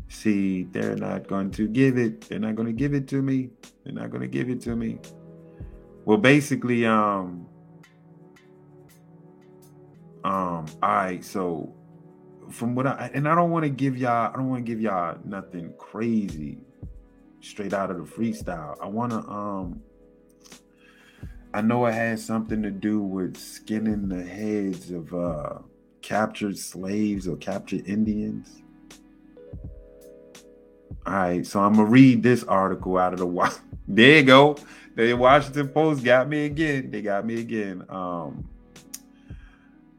see they're not going to give it they're not going to give it to me. They're not going to give it to me. Well, basically um um right, so from what I and I don't want to give y'all I don't want to give y'all nothing crazy straight out of the freestyle. I want to um I know it has something to do with skinning the heads of uh, captured slaves or captured Indians. All right, so I'm gonna read this article out of the [LAUGHS] there you go. The Washington Post got me again. They got me again. Um,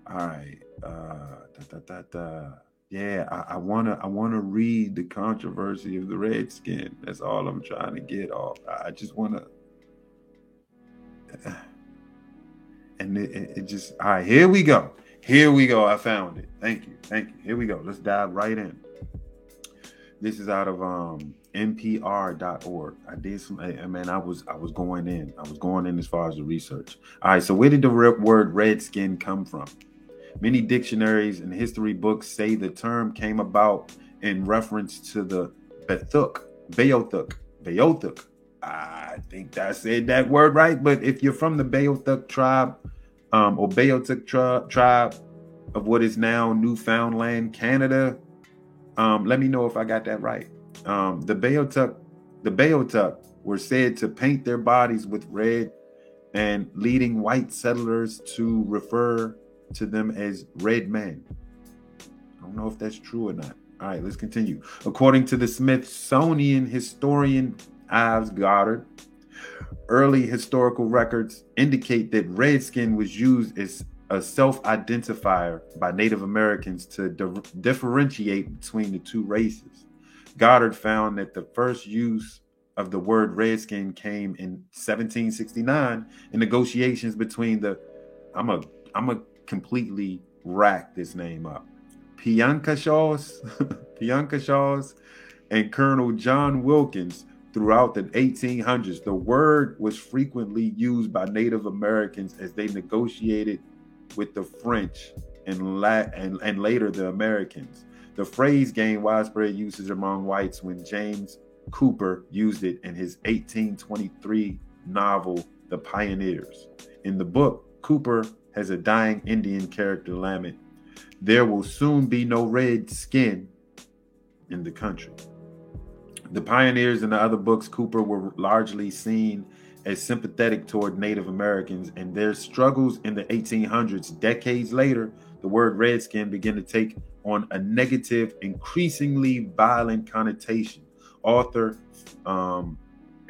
all right. Uh, da, da, da, yeah, I, wanna I wanna read the controversy of the redskin. That's all I'm trying to get off. I just wanna [SIGHS] and it, it, just all right here we go. Here we go. I found it. Thank you. Thank you. Here we go. Let's dive right in. This is out of um npr.org i did some I man i was i was going in. I was going in as far as the research. All right so where did the word redskin come from many dictionaries and history books say the term came about in reference to the bethuk beothuk beothuk I think I said that word right. But if you're from the Beothuk tribe um, or Beothuk tri- tribe of what is now Newfoundland, Canada, um, let me know if I got that right. Um, the Beothuk, the Beothuk were said to paint their bodies with red and leading white settlers to refer to them as red men. I don't know if that's true or not. All right, let's continue. According to the Smithsonian historian Ives Goddard. Early historical records indicate that redskin was used as a self identifier by Native Americans to di- differentiate between the two races. Goddard found that the first use of the word redskin came in 1769 in negotiations between the I'm a I'm a completely rack this name up. Piankashaws, [LAUGHS] Piankashaws, and Colonel John Wilkins Throughout the 1800s, the word was frequently used by Native Americans as they negotiated with the French and, la- and, and later the Americans. The phrase gained widespread usage among whites when James Cooper used it in his 1823 novel, The Pioneers. In the book, Cooper has a dying Indian character lament There will soon be no red skin in the country. The pioneers in the other books, Cooper were largely seen as sympathetic toward Native Americans and their struggles in the 1800s. Decades later, the word redskin began to take on a negative, increasingly violent connotation. Author um,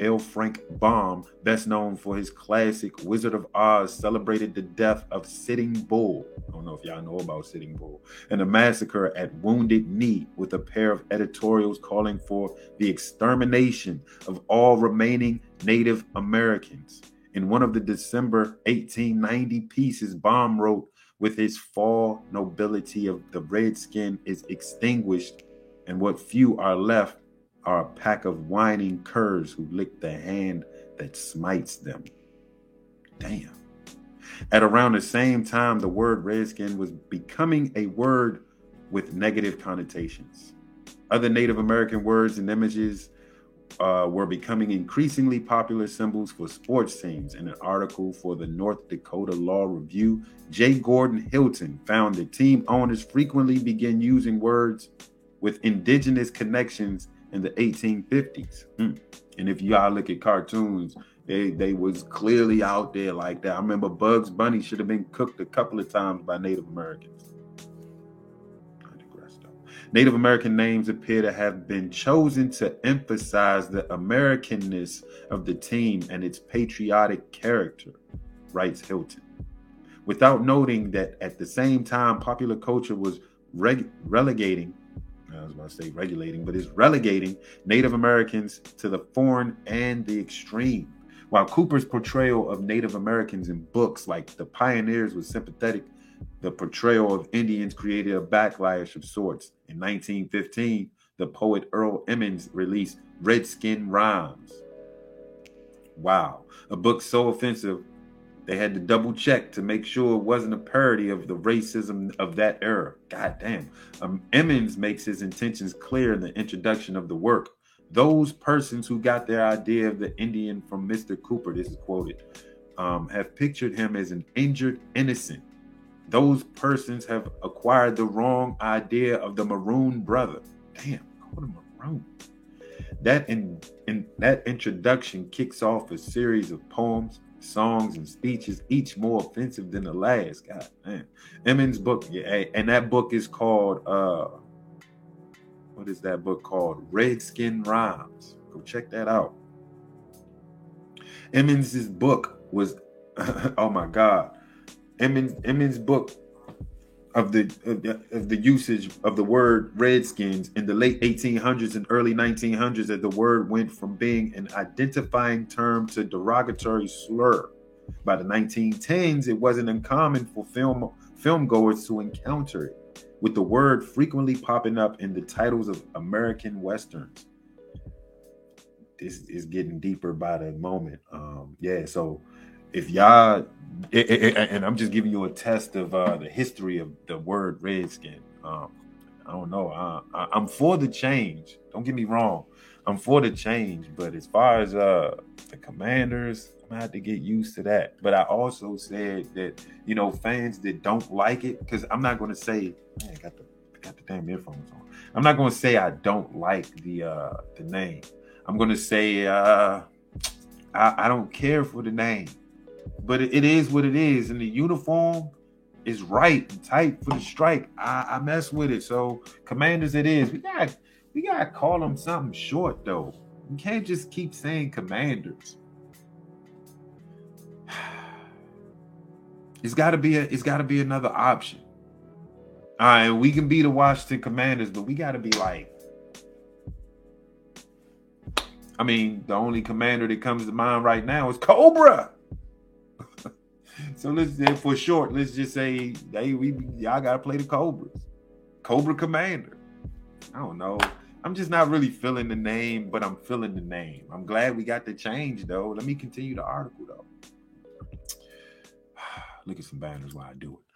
L. Frank Baum, best known for his classic Wizard of Oz, celebrated the death of Sitting Bull. I don't know if y'all know about Sitting Bull, and a massacre at Wounded Knee with a pair of editorials calling for the extermination of all remaining Native Americans. In one of the December 1890 pieces, Baum wrote, with his fall, nobility of the redskin is extinguished, and what few are left are a pack of whining curs who lick the hand that smites them. Damn. At around the same time, the word redskin was becoming a word with negative connotations. Other Native American words and images uh, were becoming increasingly popular symbols for sports teams. In an article for the North Dakota Law Review, J. Gordon Hylton found that team owners frequently begin using words with indigenous connections in the 1850s. Mm. And if y'all look at cartoons, They they was clearly out there like that. I remember Bugs Bunny should have been cooked a couple of times by Native Americans. Native American names appear to have been chosen to emphasize the Americanness of the team and its patriotic character, writes Hylton. Without noting that at the same time, popular culture was reg- relegating I was about to say regulating, but it's relegating Native Americans to the foreign and the extreme. While Cooper's portrayal of Native Americans in books like The Pioneers was sympathetic, the portrayal of Indians created a backlash of sorts. In 1915, the poet Earl Emmons released Redskin Rhymes. Wow, a book so offensive they had to double check to make sure it wasn't a parody of the racism of that era. God damn. Um, Emmons makes his intentions clear in the introduction of the work. Those persons who got their idea of the Indian from Mr. Cooper, this is quoted, um, have pictured him as an injured innocent. Those persons have acquired the wrong idea of the maroon brother. Damn, call him maroon. That in, in that introduction kicks off a series of poems songs and speeches, each more offensive than the last. God man. Emmons' book, yeah, and that book is called uh what is that book called? Redskin Rhymes. Go check that out. Emmons' book was [LAUGHS] oh my god. Emmons Emmons' book of the, of the usage of the word redskins in the late 1800s and early 1900s that the word went from being an identifying term to derogatory slur. By the 1910s it wasn't uncommon for film film goers to encounter it with the word frequently popping up in the titles of american westerns. This is getting deeper by the moment. Um yeah so if y'all it, it, and I'm just giving you a test of uh, the history of the word redskin. Um, I don't know. I, am for the change. Don't get me wrong. I'm for the change, but as far as uh, the commanders, I'm gonna have to get used to that. But I also said that you know fans that don't like it, because I'm not gonna say man, I got the I got the damn earphones on. I'm not gonna say I don't like the uh, the name. I'm gonna say uh, I, I don't care for the name but it, it is what it is, and the uniform is right and tight for the strike. I, I mess with it. So commanders, it is. We got we gotta call them something short though. We can't just keep saying commanders. [SIGHS] It's gotta be a it's gotta be another option. All right, we can be the Washington Commanders, but we gotta be like. I mean, the only commander that comes to mind right now is Cobra. So let's for short, let's just say, hey, we y'all gotta play the Cobras. Cobra Commander. I don't know. I'm just not really feeling the name, but I'm feeling the name. I'm glad we got the change though. Let me continue the article though. [SIGHS] Look at some banners while I do it.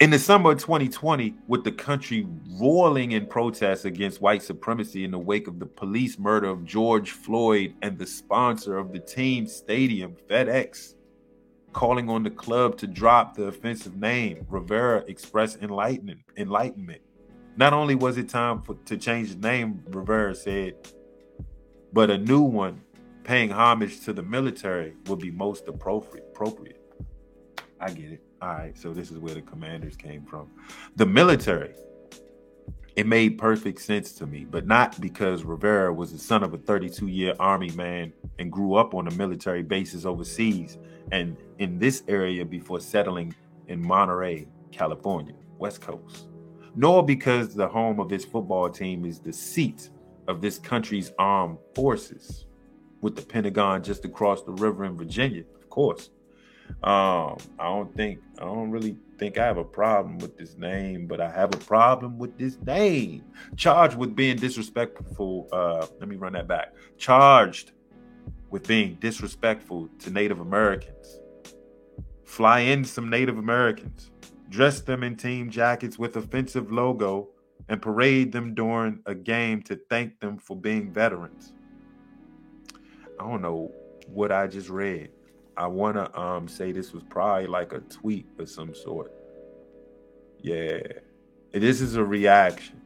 In the summer of 2020, with the country roiling in protests against white supremacy in the wake of the police murder of George Floyd and the sponsor of the team stadium, FedEx, calling on the club to drop the offensive name. Rivera expressed enlightenment. Enlightenment. Not only was it time for, to change the name, Rivera said, but a new one paying homage to the military would be most appropriate. Appropriate. I get it. All right, so this is where the commanders came from. The military. It made perfect sense to me, but not because Rivera was the son of a 32 year Army man and grew up on a military bases overseas and in this area before settling in Monterey, California, West Coast, nor because the home of his football team is the seat of this country's armed forces, with the Pentagon just across the river in Virginia, of course. Um, I don't think I don't really think I have a problem with this name, but I have a problem with this name. Charged with being disrespectful. Uh, let me run that back. Charged with being disrespectful to Native Americans. Fly in some Native Americans, dress them in team jackets with offensive logo, and parade them during a game to thank them for being veterans. I don't know what I just read. I want to um, say this was probably like a tweet of some sort. Yeah. This is a reaction.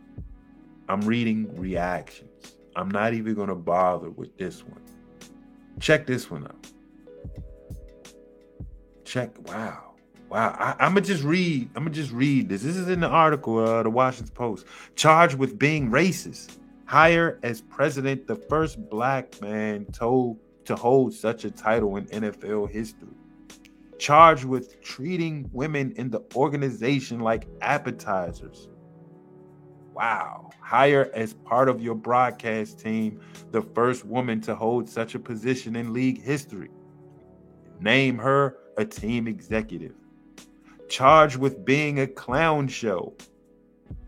I'm reading reactions. I'm not even going to bother with this one. Check this one out. Check. Wow. Wow. I, am gonna just read. I'm gonna just read this. This is in the article, uh, the Washington Post. Charged with being racist. Hire as president the first black man told to hold such a title in NFL history. Charged with treating women in the organization like appetizers. Wow. Hire as part of your broadcast team the first woman to hold such a position in league history. Name her a team executive. Charged with being a clown show.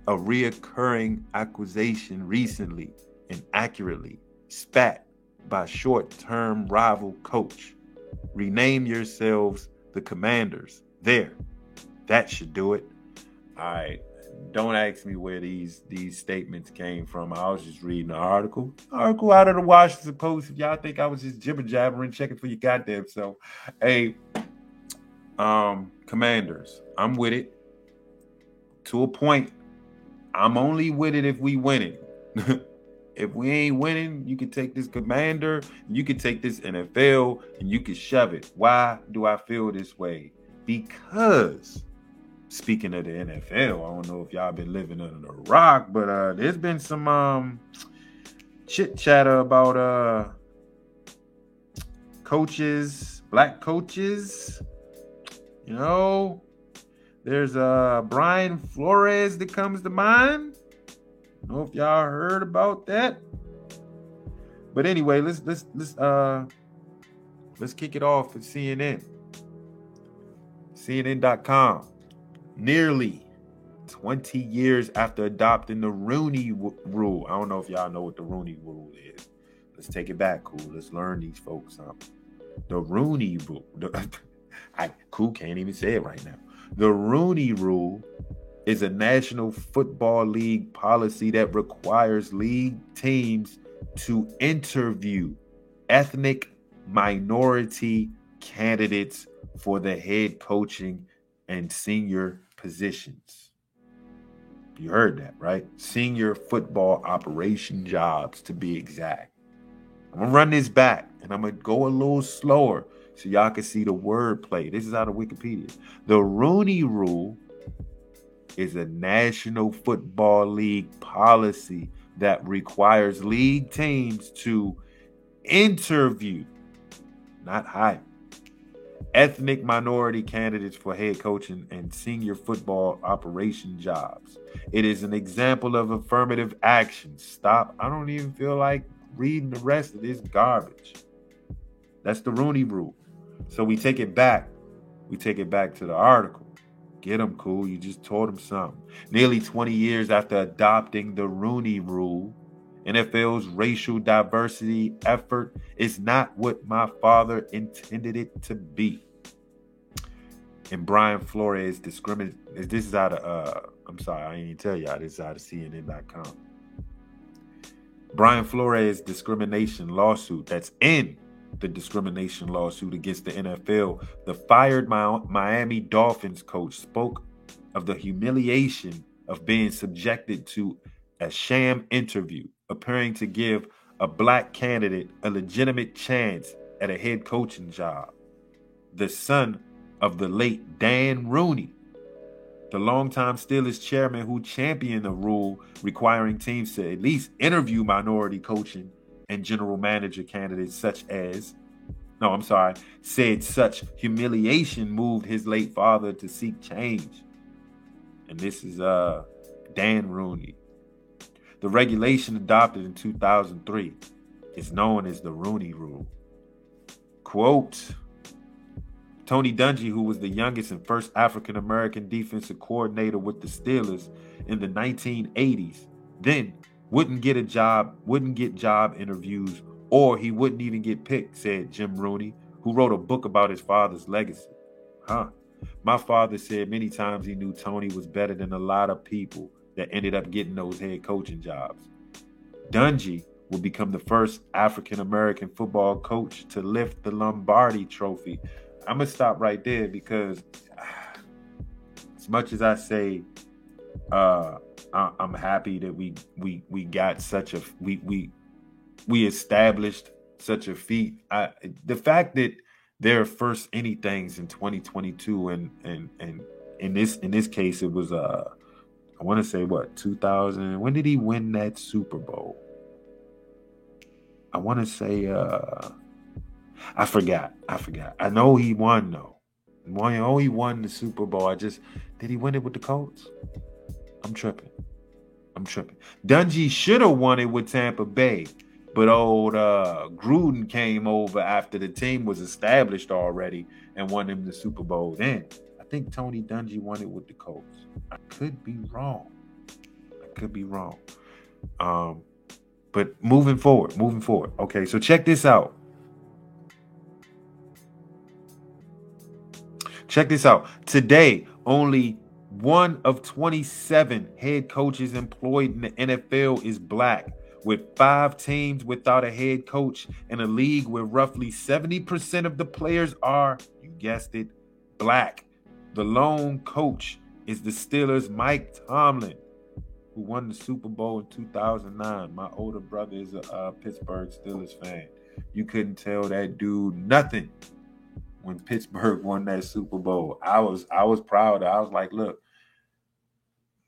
A reoccurring accusation recently and accurately spat by short term rival coach. Rename yourselves the commanders. There. That should do it. All right. Don't ask me where these these statements came from. I was just reading an article. Article out of the Washington Post. If y'all think I was just jibber jabbering, checking for your goddamn self. Hey, um, commanders, I'm with it. To a point. I'm only with it if we win it. [LAUGHS] if we ain't winning, you can take this commander, you can take this NFL, and you can shove it. Why do I feel this way? Because speaking of the NFL, I don't know if y'all been living under a rock, but uh there's been some um chit chatter about uh coaches, black coaches. You know, there's uh Brian Flores that comes to mind. Know if y'all heard about that. But anyway, let's let's let's uh let's kick it off with CNN. CNN.com nearly 20 years after adopting the Rooney w- Rule. I don't know if y'all know what the Rooney Rule is. Let's take it back, cool. Let's learn these folks something. The Rooney Rule. The, [LAUGHS] I cool can't even say it right now. The Rooney Rule is a National Football League policy that requires league teams to interview ethnic minority candidates for the head coaching and senior positions. You heard that, right? Senior football operation jobs, to be exact. I'm gonna run this back and I'm gonna go a little slower so y'all can see the wordplay. This is out of Wikipedia. The Rooney Rule is a National Football League policy that requires league teams to interview, not hire, ethnic minority candidates for head coaching and senior football operation jobs. It is an example of affirmative action. Stop. I don't even feel like reading the rest of this garbage. That's the Rooney rule. So we take it back. We take it back to the article. Get them cool. You just told them something. Nearly 20 years after adopting the Rooney rule, NFL's racial diversity effort is not what my father intended it to be. And Brian Flores discriminate. This is out of uh, I'm sorry, I ain't even tell y'all. This is out of CNN.com. Brian Flores discrimination lawsuit that's in the discrimination lawsuit against the NFL. The fired Miami Dolphins coach spoke of the humiliation of being subjected to a sham interview appearing to give a black candidate a legitimate chance at a head coaching job. The son of the late Dan Rooney, the longtime Steelers chairman who championed a rule requiring teams to at least interview minority coaching and general manager candidates such as no, I'm sorry, said such humiliation moved his late father to seek change. And this is uh Dan Rooney. The regulation adopted in 2003 is known as the Rooney Rule. Quote Tony Dungy, who was the youngest and first African American defensive coordinator with the Steelers in the 1980s, then wouldn't get a job, wouldn't get job interviews, or he wouldn't even get picked, said Jim Rooney, who wrote a book about his father's legacy. Huh. My father said many times he knew Tony was better than a lot of people that ended up getting those head coaching jobs. Dungy will become the first African American football coach to lift the Lombardi trophy. I'm going to stop right there because [SIGHS] as much as I say uh, I'm happy that we we we got such a we we we established such a feat. I the fact that their first anythings in 2022 and and and in this in this case it was uh I want to say what 2000 when did he win that Super Bowl? I want to say uh I forgot. I forgot. I know he won though. Oh, he won the Super Bowl. I just did he win it with the Colts? I'm tripping. I'm tripping. Dungy should have won it with Tampa Bay, but old uh, Gruden came over after the team was established already and won him the Super Bowl. Then I think Tony Dungy won it with the Colts. I could be wrong. I could be wrong. Um, but moving forward, moving forward. Okay, so check this out. Check this out. Today, only one of 27 head coaches employed in the NFL is black, with five teams without a head coach in a league where roughly 70% of the players are, you guessed it, black. The lone coach is the Steelers' Mike Tomlin, who won the Super Bowl in 2009. My older brother is a uh, Pittsburgh Steelers fan. You couldn't tell that dude nothing when Pittsburgh [LAUGHS] won that Super Bowl. I was I was proud. I was like, look,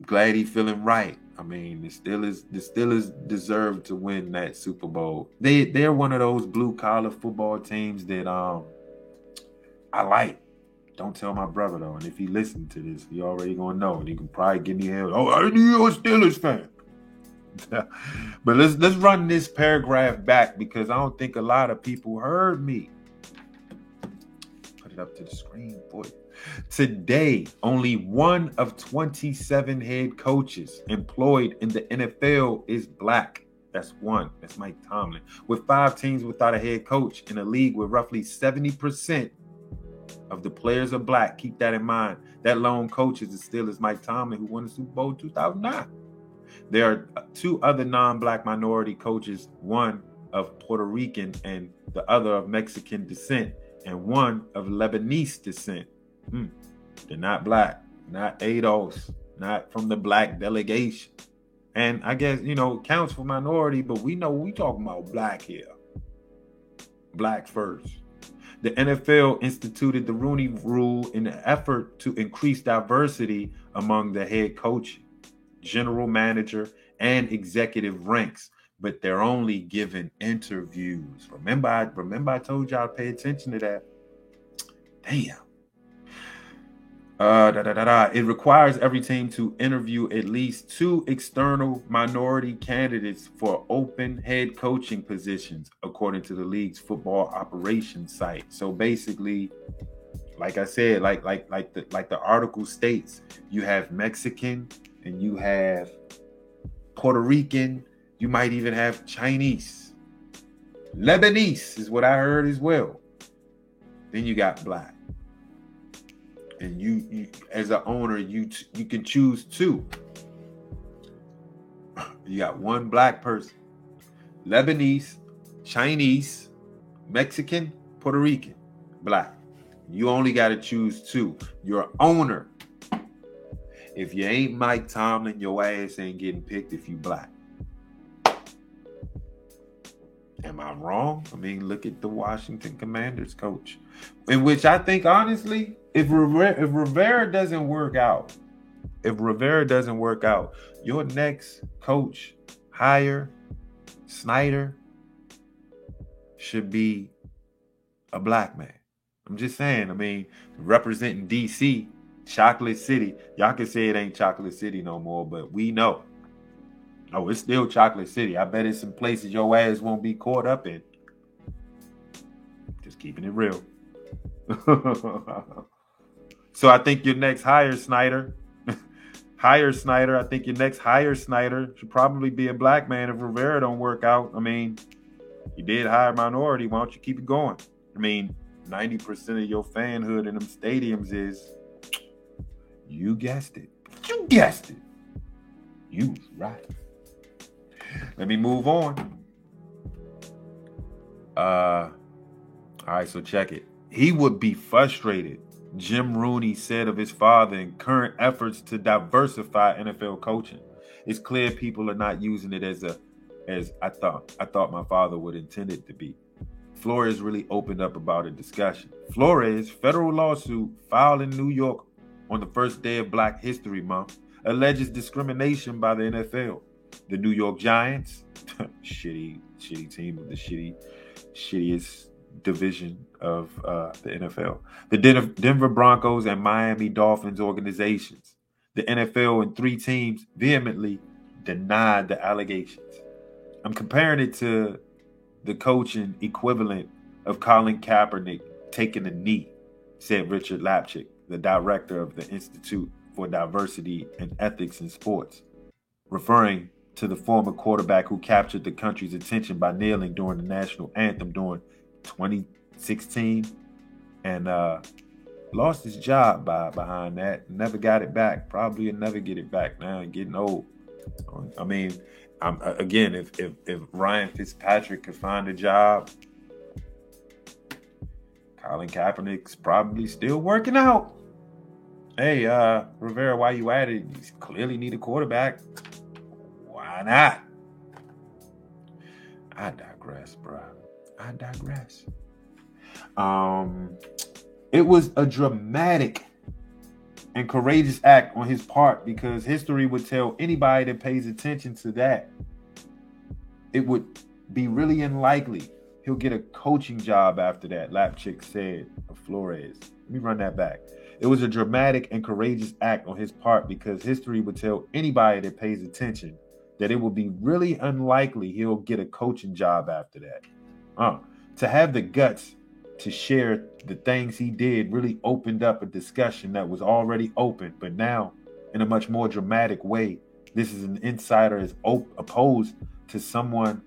glad he feeling right. I mean, the Steelers the Steelers deserve to win that Super Bowl. They they're one of those blue collar football teams that um I like. Don't tell my brother though, and if he listened to this, he already gonna know, and he can probably give me hell. Oh, I knew you a Steelers fan. [LAUGHS] but let's let's run this paragraph back because I don't think a lot of people heard me. Put it up to the screen for you. Today, only one of 27 head coaches employed in the NFL is black. That's one. That's Mike Tomlin. With five teams without a head coach in a league where roughly 70% of the players are black. Keep that in mind. That lone coach is still is Mike Tomlin, who won the Super Bowl 2009. There are two other non-black minority coaches, one of Puerto Rican and the other of Mexican descent, and one of Lebanese descent. Hmm. They're not black, not ADOS, not from the black delegation. And I guess, you know, counts for minority, but we know we talking about black here. Black first. The NFL instituted the Rooney Rule in an effort to increase diversity among the head coach, general manager, and executive ranks, but they're only given interviews. Remember, I remember I told y'all to pay attention to that. Damn. Uh, da, da, da, da. It requires every team to interview at least two external minority candidates for open head coaching positions, according to the league's football operations site. So basically, like I said, like like like the like the article states, you have Mexican and you have Puerto Rican, you might even have Chinese. Lebanese is what I heard as well. Then you got black and you, you as an owner you you can choose two you got one black person lebanese chinese mexican puerto rican black. You only got to choose two your owner. If you ain't mike tomlin your ass ain't getting picked if you black. Am i wrong? I mean look at the washington commanders coach. In which i think honestly if Rivera, if Rivera doesn't work out, if Rivera doesn't work out, your next coach hire Snyder should be a black man. I'm just saying. I mean, representing DC, Chocolate City. Y'all can say it ain't Chocolate City no more, but we know. Oh, it's still Chocolate City. I bet it's some places your ass won't be caught up in. Just keeping it real. [LAUGHS] So I think your next hire Snyder, [LAUGHS] hire Snyder. I think your next hire Snyder should probably be a black man if Rivera don't work out. I mean, you did hire minority. Why don't you keep it going? I mean, 90% of your fanhood in them stadiums is you guessed it. You guessed it. You right. Let me move on. Uh all right, so check it. He would be frustrated Jim Rooney said of his father in current efforts to diversify NFL coaching. It's clear people are not using it as a as I thought I thought my father would intend it to be. Flores really opened up about a discussion. Flores, federal lawsuit filed in New York on the first day of Black History Month, alleges discrimination by the NFL. The New York Giants, [LAUGHS] shitty, shitty team of the shitty, shittiest division of uh, the NFL. The Den- Denver Broncos and Miami Dolphins organizations. The NFL and three teams vehemently denied the allegations. I'm comparing it to the coaching equivalent of Colin Kaepernick taking a knee, said Richard Lapchick, the director of the Institute for Diversity and Ethics in Sports, referring to the former quarterback who captured the country's attention by kneeling during the national anthem during 2016 and uh, lost his job by behind that. Never got it back. Probably never get it back now. Getting old. I mean, I'm, again, if, if if Ryan Fitzpatrick could find a job, Colin Kaepernick's probably still working out. Hey, uh, Rivera, why you at it? You clearly need a quarterback. Why not? I digress, bro. I digress. Um, it was a dramatic and courageous act on his part because history would tell anybody that pays attention to that it would be really unlikely he'll get a coaching job after that, Lapchick said of Flores. Let me run that back. It was a dramatic and courageous act on his part because history would tell anybody that pays attention that it would be really unlikely he'll get a coaching job after that. Uh, to have the guts to share the things he did really opened up a discussion that was already open, but now in a much more dramatic way. This is an insider as op- opposed to someone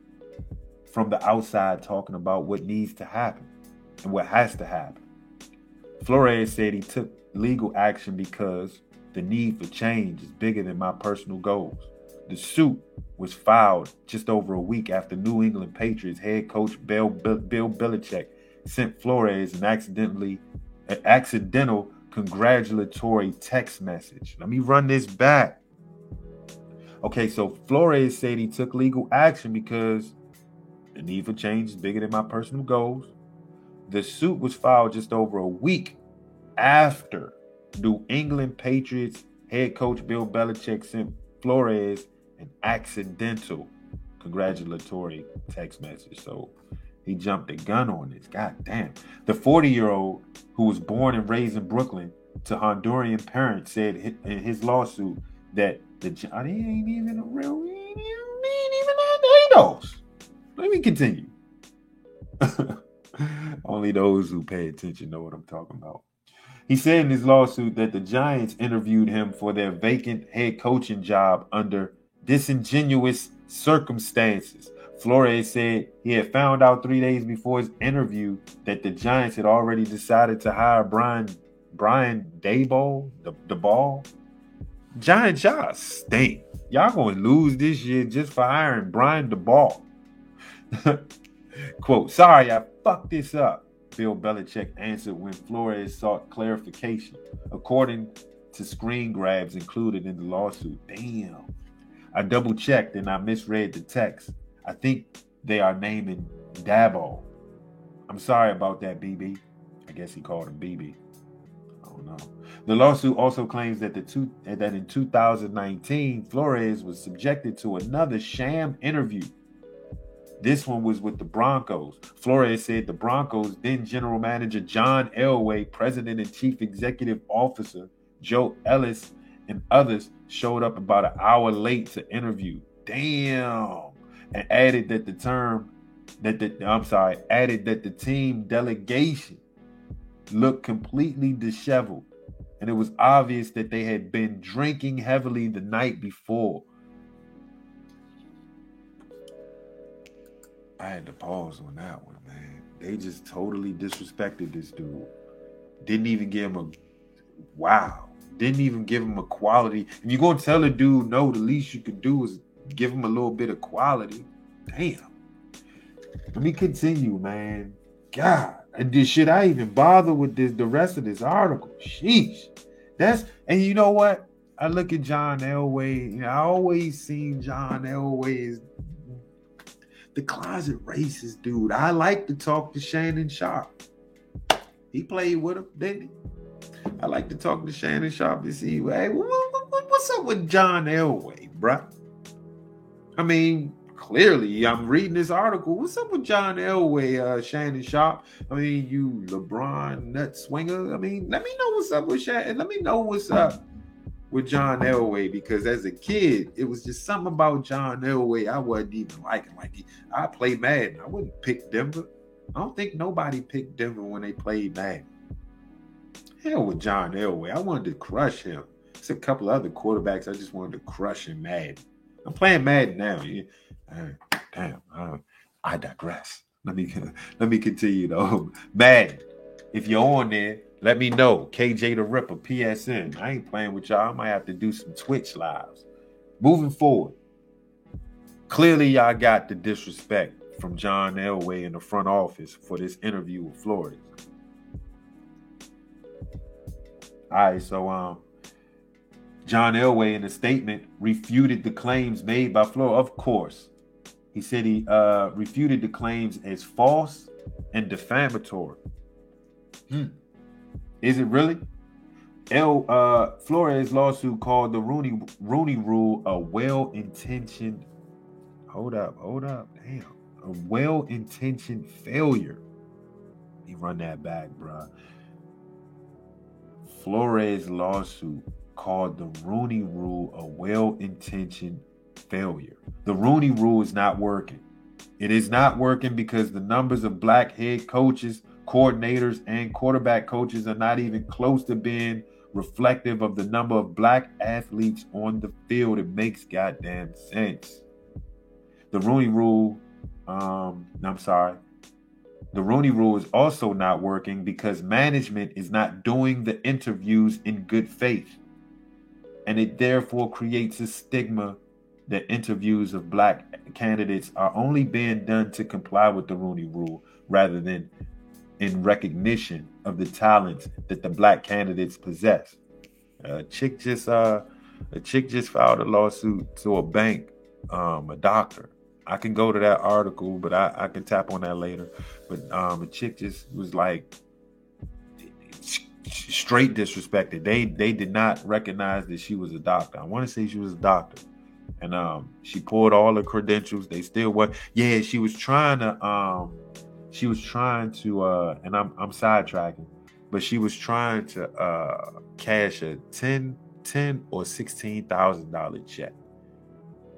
from the outside talking about what needs to happen and what has to happen. Flores said he took legal action because the need for change is bigger than my personal goals. The suit was filed just over a week after New England Patriots head coach Bill, Bill Belichick sent Flores an accidentally an accidental congratulatory text message. Let me run this back. Okay, so Flores said he took legal action because the need for change is bigger than my personal goals. The suit was filed just over a week after New England Patriots head coach Bill Belichick sent Flores an accidental congratulatory text message. So he jumped the gun on this. God damn. The 40 year old who was born and raised in Brooklyn to Honduran parents said in his lawsuit that the Johnny ain't even a real, he ain't even, that Let me continue. [LAUGHS] Only those who pay attention know what I'm talking about. He said in his lawsuit that the Giants interviewed him for their vacant head coaching job under disingenuous circumstances. Flores said he had found out three days before his interview that the Giants had already decided to hire Brian Brian Daboll, the, the ball, Giant y'all stink. Y'all gonna lose this year just for hiring Brian Daboll. [LAUGHS] Quote, sorry, I fucked this up. Bill Belichick answered when Flores sought clarification, according to screen grabs included in the lawsuit. Damn. I double checked and I misread the text. I think they are naming Daboll. I'm sorry about that, BB. I guess he called him BB. I don't know. The lawsuit also claims that the two that in 2019 Flores was subjected to another sham interview. This one was with the Broncos. Flores said the Broncos then general manager John Elway, president and chief executive officer Joe Ellis, and others showed up about an hour late to interview. Damn. And added that the term that the I'm sorry, added that the team delegation looked completely disheveled and it was obvious that they had been drinking heavily the night before. I had to pause on that one, man. They just totally disrespected this dude. Didn't even give him a wow. Didn't even give him a quality. If you're gonna tell a dude no, the least you could do is give him a little bit of quality. Damn. Let me continue, man. God. Did should I even bother with this the rest of this article? Sheesh. That's and you know what? I look at John Elway, I always seen John Elway as the closet racist dude. I like to talk to Shannon Sharpe. He played with him, didn't he? I like to talk to Shannon Sharpe and see, hey, what, what, what's up with John Elway, bruh? I mean, clearly, I'm reading this article. What's up with John Elway, uh, Shannon Sharpe? I mean, you LeBron nut swinger. I mean, let me know what's up with Shannon. Let me know what's up with John Elway because as a kid, it was just something about John Elway I wasn't even liking. Like I played Madden, I wouldn't pick Denver. I don't think nobody picked Denver when they played Madden. Hell with John Elway, I wanted to crush him. It's a couple other quarterbacks I just wanted to crush in Madden. I'm playing Madden now. Yeah. Damn, uh, I digress. Let me [LAUGHS] let me continue though. [LAUGHS] Madden, if you're on there, let me know. KJ the Ripper, PSN. I ain't playing with y'all. I might have to do some Twitch lives. Moving forward. Clearly, y'all got the disrespect from John Elway in the front office for this interview with Flores. All right, so um, John Elway in a statement refuted the claims made by Flores. Of course, he said he uh, refuted the claims as false and defamatory. Hmm. Is it really? El uh, Flores lawsuit called the Rooney Rooney Rule a well-intentioned. Hold up, hold up, damn, a well-intentioned failure. He run that back, bruh. Flores lawsuit called the Rooney Rule a well-intentioned failure. The Rooney Rule is not working. It is not working because the numbers of black head coaches coordinators and quarterback coaches are not even close to being reflective of the number of black athletes on the field. It makes goddamn sense. The Rooney Rule, um, I'm sorry. The Rooney Rule is also not working because management is not doing the interviews in good faith. And it therefore creates a stigma that interviews of black candidates are only being done to comply with the Rooney Rule rather than in recognition of the talents that the black candidates possess. A chick just uh a chick just filed a lawsuit to a bank, um, a doctor. I can go to that article, but I, I can tap on that later. But um, a chick just was like straight disrespected. They they did not recognize that she was a doctor. I want to say she was a doctor, and um, she pulled all the credentials. They still were. Yeah, she was trying to um she was trying to uh and I'm I'm sidetracking, but she was trying to uh cash a 10 10 or sixteen thousand dollar check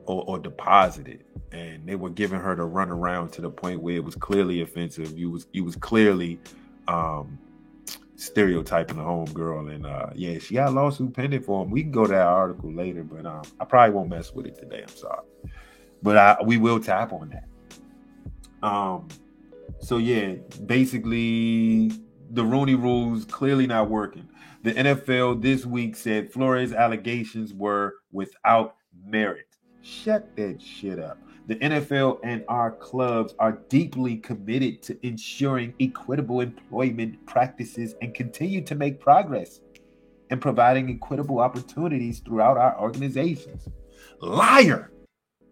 or, or deposit it. And they were giving her the run around to the point where it was clearly offensive. You was you was clearly um stereotyping the home girl and uh yeah she got a lawsuit pending for him we can go to that article later but um i probably won't mess with it today i'm sorry but I, we will tap on that um so yeah, basically the Rooney rules clearly not working. The NFL this week said Flores' allegations were without merit. Shut that shit up. The NFL and our clubs are deeply committed to ensuring equitable employment practices and continue to make progress in providing equitable opportunities throughout our organizations. Liar!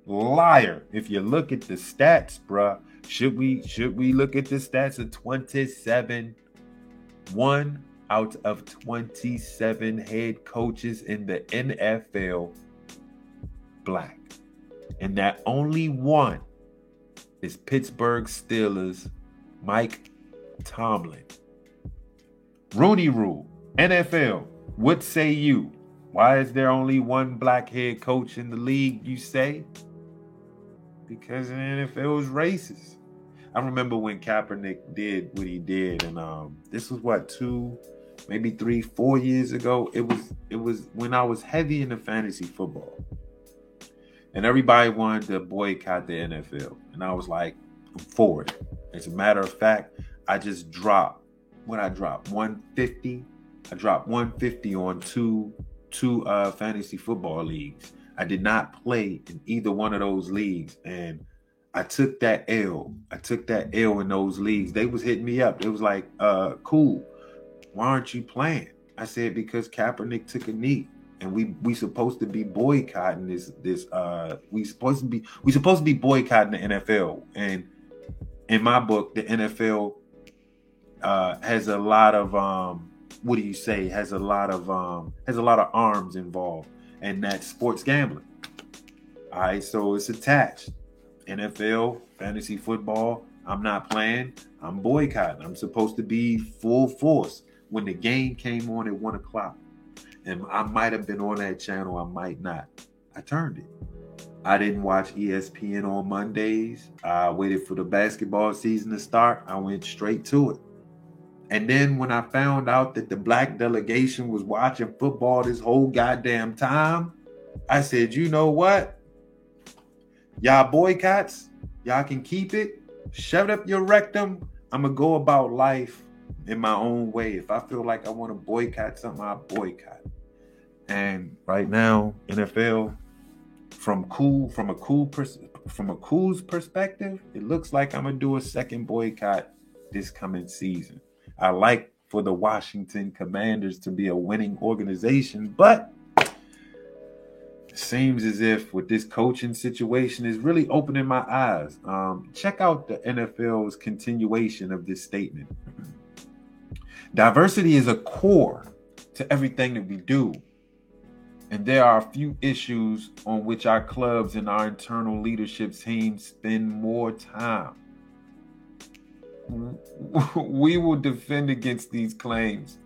Liar. If you look at the stats, bruh, should we should we look at the stats of 27? One out of 27 head coaches in the NFL black. And that only one is Pittsburgh Steelers Mike Tomlin. Rooney Rule, NFL, what say you? Why is there only one black head coach in the league, you say? Because the NFL was racist. I remember when Kaepernick did what he did, and um, this was what two, maybe three, four years ago. It was it was when I was heavy into fantasy football, and everybody wanted to boycott the NFL, and I was like, for it. As a matter of fact, I just dropped what I dropped 150. I dropped 150 on two two uh, fantasy football leagues. I did not play in either one of those leagues, and I took that L. I took that L in those leagues. They was hitting me up. It was like, uh, cool. Why aren't you playing? I said, because Kaepernick took a knee. And we we supposed to be boycotting this this uh we supposed to be we supposed to be boycotting the NFL and in my book the NFL uh has a lot of um what do you say? Has a lot of um has a lot of arms involved and that's sports gambling. All right so it's attached. NFL fantasy football I'm not playing. I'm boycotting. I'm supposed to be full force. When the game came on at one o'clock and I might have been on that channel, I might not. I turned it. I didn't watch ESPN on Mondays. I waited for the basketball season to start. I went straight to it. And then when I found out that the black delegation was watching football this whole goddamn time, I said, you know what? Y'all boycotts, y'all can keep it. Shut up your rectum. I'm going to go about life in my own way. If I feel like I want to boycott something, I boycott. And right now, NFL, from cool, from a cool pers- from a cool's perspective, it looks like I'm gonna do a second boycott this coming season. I like for the Washington Commanders to be a winning organization, but it seems as if with this coaching situation is really opening my eyes. Um, check out the NFL's continuation of this statement. Diversity is a core to everything that we do. And there are a few issues on which our clubs and our internal leadership teams spend more time. [LAUGHS] We will defend against these claims,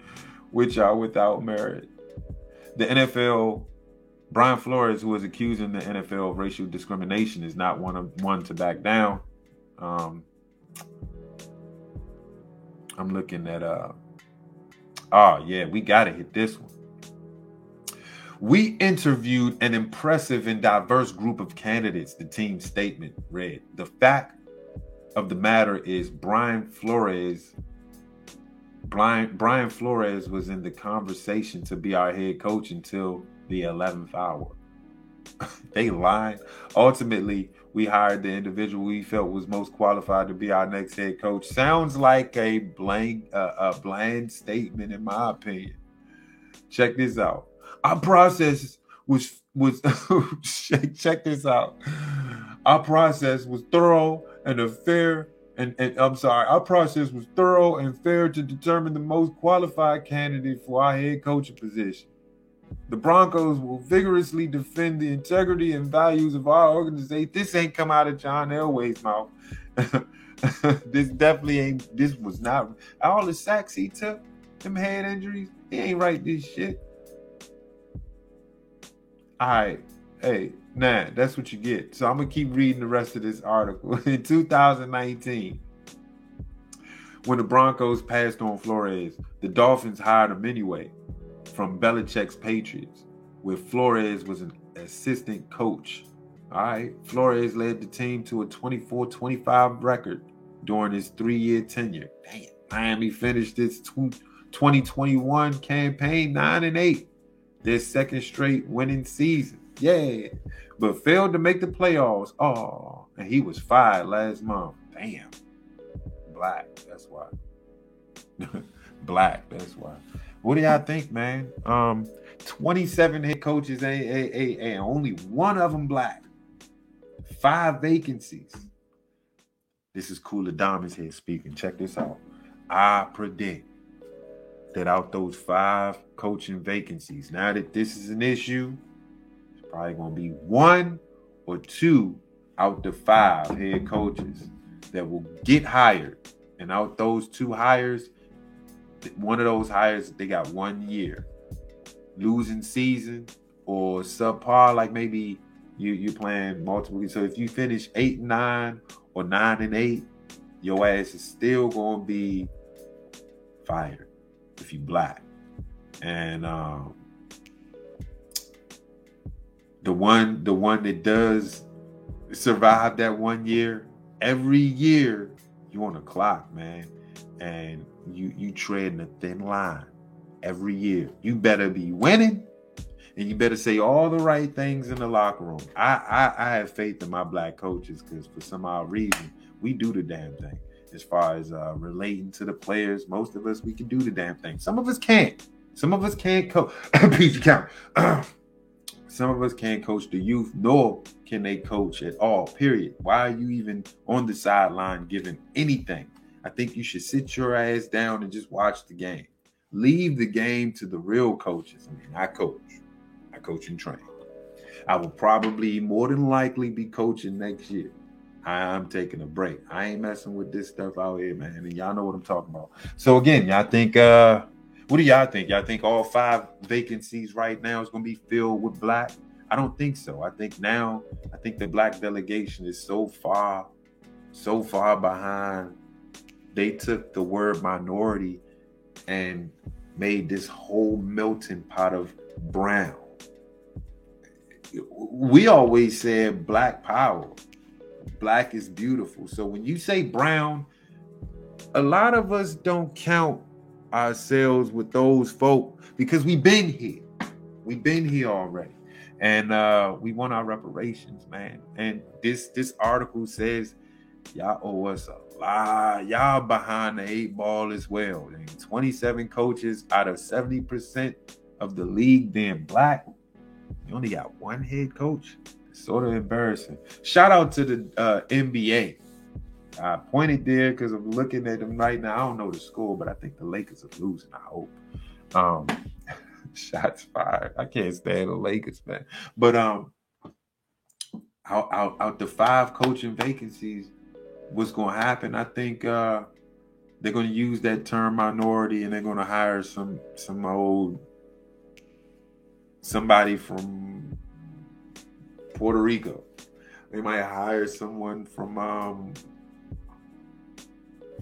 which are without merit. The NFL, Brian Flores, who is accusing the NFL of racial discrimination, is not one of one to back down. Um, I'm looking at uh oh yeah, we gotta hit this one. We interviewed an impressive and diverse group of candidates, the team statement read. The fact of the matter is Brian Flores Brian, Brian Flores was in the conversation to be our head coach until the 11th hour. [LAUGHS] they lied. Ultimately, we hired the individual we felt was most qualified to be our next head coach. Sounds like a blank, uh, a bland statement, in my opinion. Check this out. Our process was was [LAUGHS] check, check this out. Our process was thorough and fair and, and I'm sorry, our process was thorough and fair to determine the most qualified candidate for our head coaching position. The Broncos will vigorously defend the integrity and values of our organization. This ain't come out of John Elway's mouth. [LAUGHS] this definitely ain't. This was not all the sacks he took, them head injuries. He ain't write this shit. All right, hey, nah, that's what you get. So I'm gonna keep reading the rest of this article. [LAUGHS] In 2019, when the Broncos passed on Flores, the Dolphins hired him anyway from Belichick's Patriots, where Flores was an assistant coach. All right, Flores led the team to a 24-25 record during his three-year tenure. Damn, Miami finished its 2021 campaign nine and eight, their second straight winning season. Yeah, but failed to make the playoffs. Oh, and he was fired last month. Damn, black. That's why. [LAUGHS] black. That's why. What do y'all think, man? Um, 27 head coaches, a, a, a, a, only one of them black. Five vacancies. This is Cooler Diamonds here speaking. Check this out. I predict that out those five coaching vacancies, now that this is an issue, it's probably going to be one or two out the five head coaches that will get hired. And out those two hires, one of those hires they got one year. Losing season or subpar like maybe you you playing multiple so if you finish eight nine or nine and eight your ass is still gonna be fired if you black and um the one the one that does survive that one year every year you on the clock man and you you treading a thin line every year. You better be winning, and you better say all the right things in the locker room. I I, I have faith in my black coaches because for some odd reason we do the damn thing. As far as uh, relating to the players, most of us we can do the damn thing. Some of us can't. Some of us can't coach. [COUGHS] PG count. [COUGHS] Some of us can't coach the youth, nor can they coach at all. Period. Why are you even on the sideline giving anything? I think you should sit your ass down and just watch the game. Leave the game to the real coaches. I mean, I coach. I coach and train. I will probably more than likely be coaching next year. I'm taking a break. I ain't messing with this stuff out here, man. And y'all know what I'm talking about. So again, y'all think uh what do y'all think? Y'all think all five vacancies right now is gonna be filled with black? I don't think so. I think now, I think the black delegation is so far, so far behind. They took the word minority and made this whole melting pot of brown. We always said black power black is beautiful. So when you say brown, a lot of us don't count ourselves with those folk because we've been here. We've been here already. And uh we want our reparations, man. And this this article says y'all owe us a lot. Y'all behind the eight ball as well. And 27 coaches out of 70% of the league being black. You only got one head coach sort of embarrassing. Shout out to the uh, NBA. I pointed there because I'm looking at them right now. I don't know the score, but I think the Lakers are losing. I hope. Um, [LAUGHS] shots fired. I can't stand the Lakers, man. But um, out, out, out the five coaching vacancies, what's going to happen? I think uh, they're going to use that term minority, and they're going to hire some some old somebody from Puerto Rico. They might hire someone from um,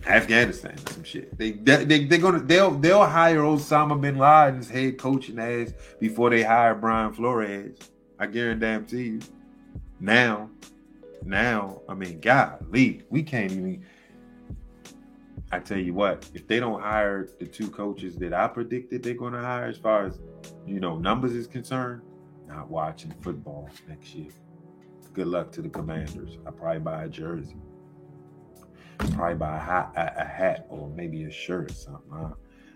Afghanistan or some shit. They they they're gonna they'll they'll hire Osama bin Laden's head coaching ass before they hire Brian Flores. I guarantee you. Now, now, I mean, golly, we can't even. I tell you what, if they don't hire the two coaches that I predicted they're going to hire, as far as you know, numbers is concerned, not watching football next year. Good luck to the Commanders. I probably buy a jersey. Probably buy a hat, a, a hat or maybe a shirt or something.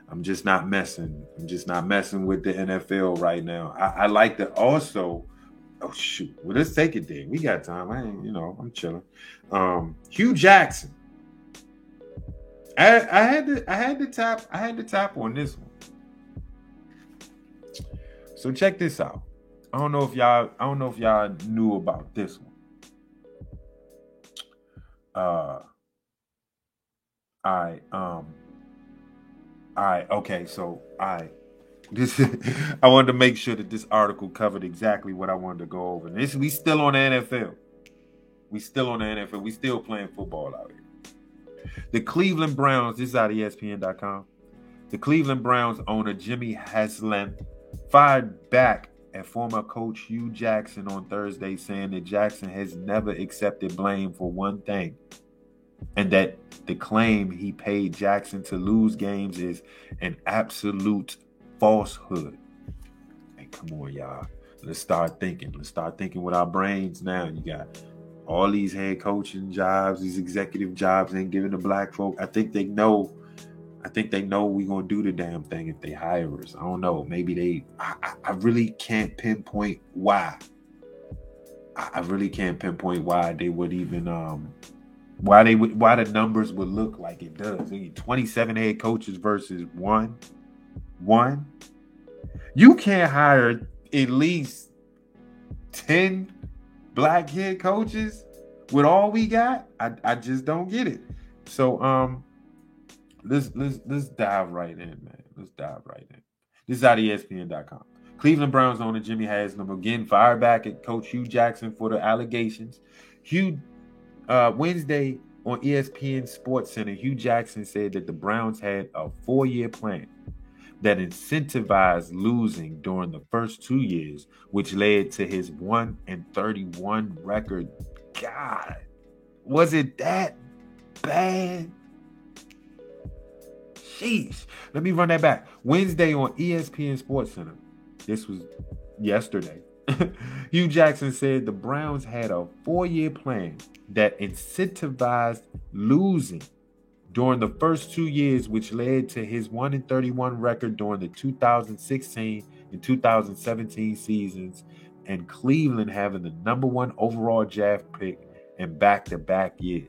I'm just not messing. I'm just not messing with the NFL right now. I, I like to also. Oh shoot! Well, let's take it there. We got time. I ain't, you know, I'm chilling. Um, Hue Jackson. I, I had to I had to tap I had to tap on this one. So check this out. I don't know if y'all I don't know if y'all knew about this one. Uh right, um right, okay, so I this [LAUGHS] I wanted to make sure that this article covered exactly what I wanted to go over. This we still on the NFL. We still on the NFL. We still playing football out here. The Cleveland Browns, this is out of ESPN.com. The Cleveland Browns owner Jimmy Haslam fired back at former coach Hue Jackson on Thursday, saying that Jackson has never accepted blame for one thing, and that the claim he paid Jackson to lose games is an absolute falsehood. Hey, come on, y'all. Let's start thinking. Let's start thinking with our brains now. You got all these head coaching jobs, these executive jobs ain't giving the black folk. I think they know I think they know we're gonna do the damn thing if they hire us. I don't know. Maybe they. I, I really can't pinpoint why. I, really can't pinpoint why they would even um why they would why the numbers would look like it does. 27 head coaches versus one. One. You can't hire at least 10 black head coaches with all we got. I, I just don't get it. So um let's let's let's dive right in, man. Let's dive right in. This is out of ESPN.com. Cleveland Browns owner Jimmy Haslam again fired back at Coach Hue Jackson for the allegations. Hue uh, Wednesday on ESPN Sports Center, Hue Jackson said that the Browns had a four-year plan that incentivized losing during the first two years, which led to his one and thirty-one record. God, was it that bad? Sheesh. Let me run that back. Wednesday on ESPN Sports Center. This was yesterday. [LAUGHS] Hue Jackson said the Browns had a four year plan that incentivized losing during the first two years, which led to his 1 and 31 record during the 2016 and 2017 seasons, and Cleveland having the number one overall draft pick in back to back years.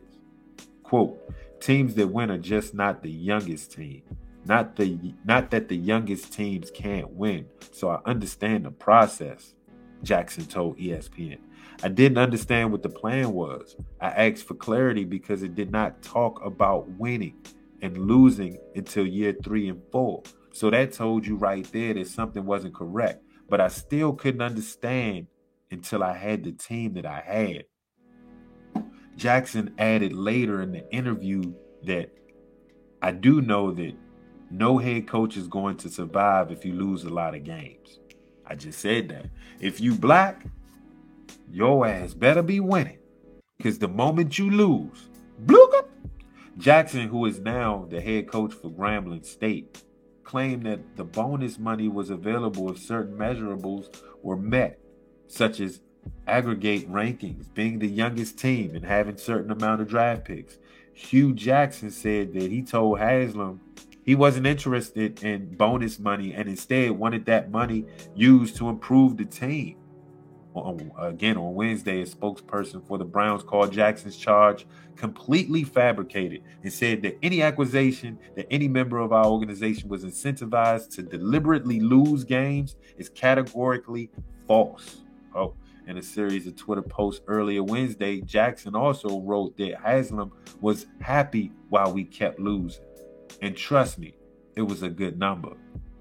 Quote, teams that win are just not the youngest team. Not the not that the youngest teams can't win. So I understand the process, Jackson told ESPN. I didn't understand what the plan was. I asked for clarity because it did not talk about winning and losing until year three and four. So that told you right there that something wasn't correct. But I still couldn't understand until I had the team that I had. Jackson added later in the interview that I do know that no head coach is going to survive if you lose a lot of games. I just said that. If you black, your ass better be winning. Because the moment you lose, bloop, Jackson, who is now the head coach for Grambling State, claimed that the bonus money was available if certain measurables were met, such as aggregate rankings, being the youngest team, and having certain amount of draft picks. Hue Jackson said that he told Haslam he wasn't interested in bonus money and instead wanted that money used to improve the team again on Wednesday, a spokesperson for the Browns called Jackson's charge completely fabricated and said that any accusation that any member of our organization was incentivized to deliberately lose games is categorically false. In a series of Twitter posts earlier Wednesday, Jackson also wrote that Haslam was happy while we kept losing. And trust me, it was a good number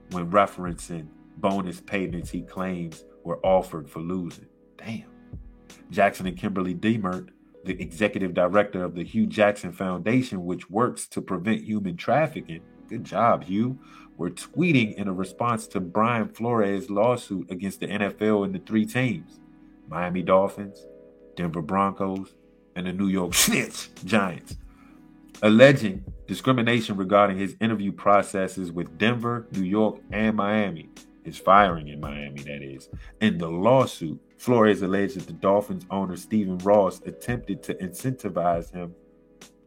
when referencing bonus payments he claims were offered for losing. Damn. Jackson and Kimberly Demert, the executive director of the Hue Jackson Foundation, which works to prevent human trafficking, good job, Hue, were tweeting in a response to Brian Flores' lawsuit against the NFL and the three teams Miami Dolphins, Denver Broncos, and the New York [LAUGHS] Snitch Giants, alleging discrimination regarding his interview processes with Denver, New York, and Miami his firing in Miami, that is. In the lawsuit, Flores alleged that the Dolphins owner Stephen Ross attempted to incentivize him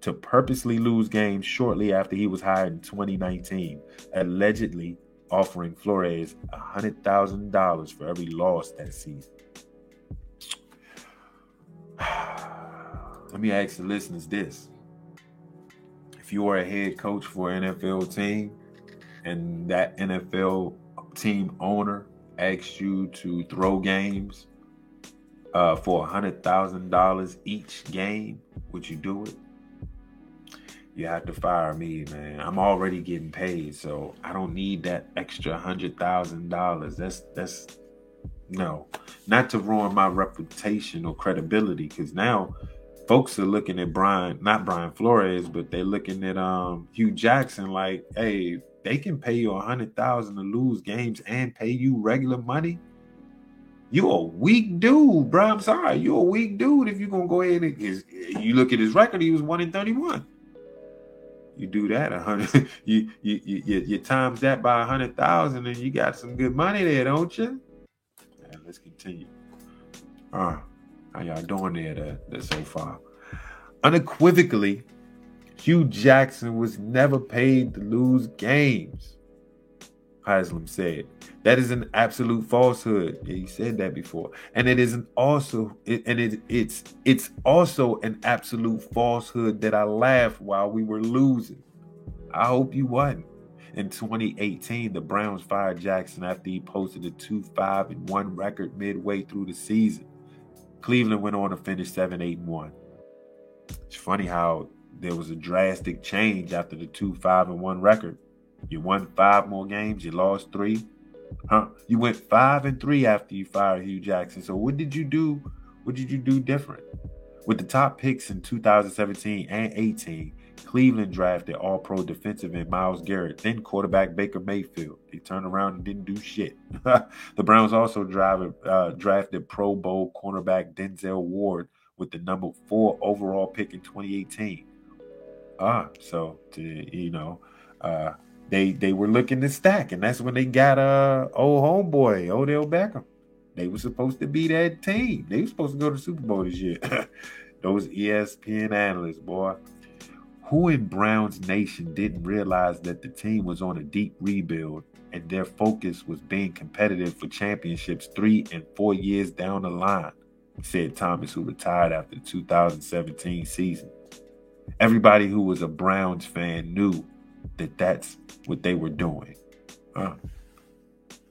to purposely lose games shortly after he was hired in 2019, allegedly offering Flores $100,000 for every loss that season. Let me ask the listeners this. If you are a head coach for an NFL team and that NFL team owner asks you to throw games uh, for a hundred thousand dollars each game, would you do it? You have to fire me, man. I'm already getting paid, so I don't need that extra hundred thousand dollars. That's that's no, not to ruin my reputation or credibility, because now folks are looking at Brian, not Brian Flores, but they're looking at um Hue Jackson like, hey, they can pay you a hundred thousand to lose games and pay you regular money. You a weak dude, bro. I'm sorry, you a weak dude. If you're gonna go ahead and you look at his record, he was one in thirty-one. You do that a hundred, [LAUGHS] you, you you you times that by a hundred thousand, and you got some good money there, don't you? And let's continue. All right, how y'all doing there, there so far? Unequivocally, Hue Jackson was never paid to lose games. Haslam said. That is an absolute falsehood. He said that before. And it is an also it, and it, it's it's also an absolute falsehood that I laughed while we were losing. I hope you wasn't. In 2018, the Browns fired Jackson after he posted a 2-5 and 1 record midway through the season. Cleveland went on to finish 7-8-1. It's funny how there was a drastic change after the two five and one record. You won five more games, you lost three. Huh? You went five and three after you fired Hue Jackson. So what did you do? What did you do different? With the top picks in 2017 and 18, Cleveland drafted all pro defensive end Myles Garrett, then quarterback Baker Mayfield. They turned around and didn't do shit. [LAUGHS] the Browns also drive, uh, drafted Pro Bowl cornerback Denzel Ward with the number four overall pick in 2018. Ah, so to, you know, uh, they they were looking to stack, and that's when they got uh old homeboy Odell Beckham. They were supposed to be that team. They were supposed to go to the Super Bowl this year. [LAUGHS] Those ESPN analysts, boy. Who in Browns Nation didn't realize that the team was on a deep rebuild and their focus was being competitive for championships three and four years down the line? Said Thomas, who retired after the 2017 season. Everybody who was a Browns fan knew that that's what they were doing. Huh.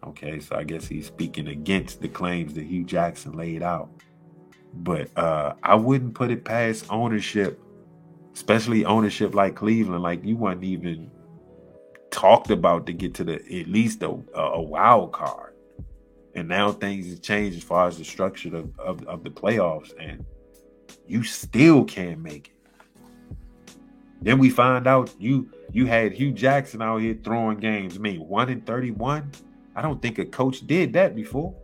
Okay, so I guess he's speaking against the claims that Hue Jackson laid out. But uh, I wouldn't put it past ownership, especially ownership like Cleveland. Like you weren't even talked about to get to the at least a, a wild card. And now things have changed as far as the structure of, of, of the playoffs, and you still can't make it. Then we find out you you had Hue Jackson out here throwing games. I mean, one in 31. I don't think a coach did that before.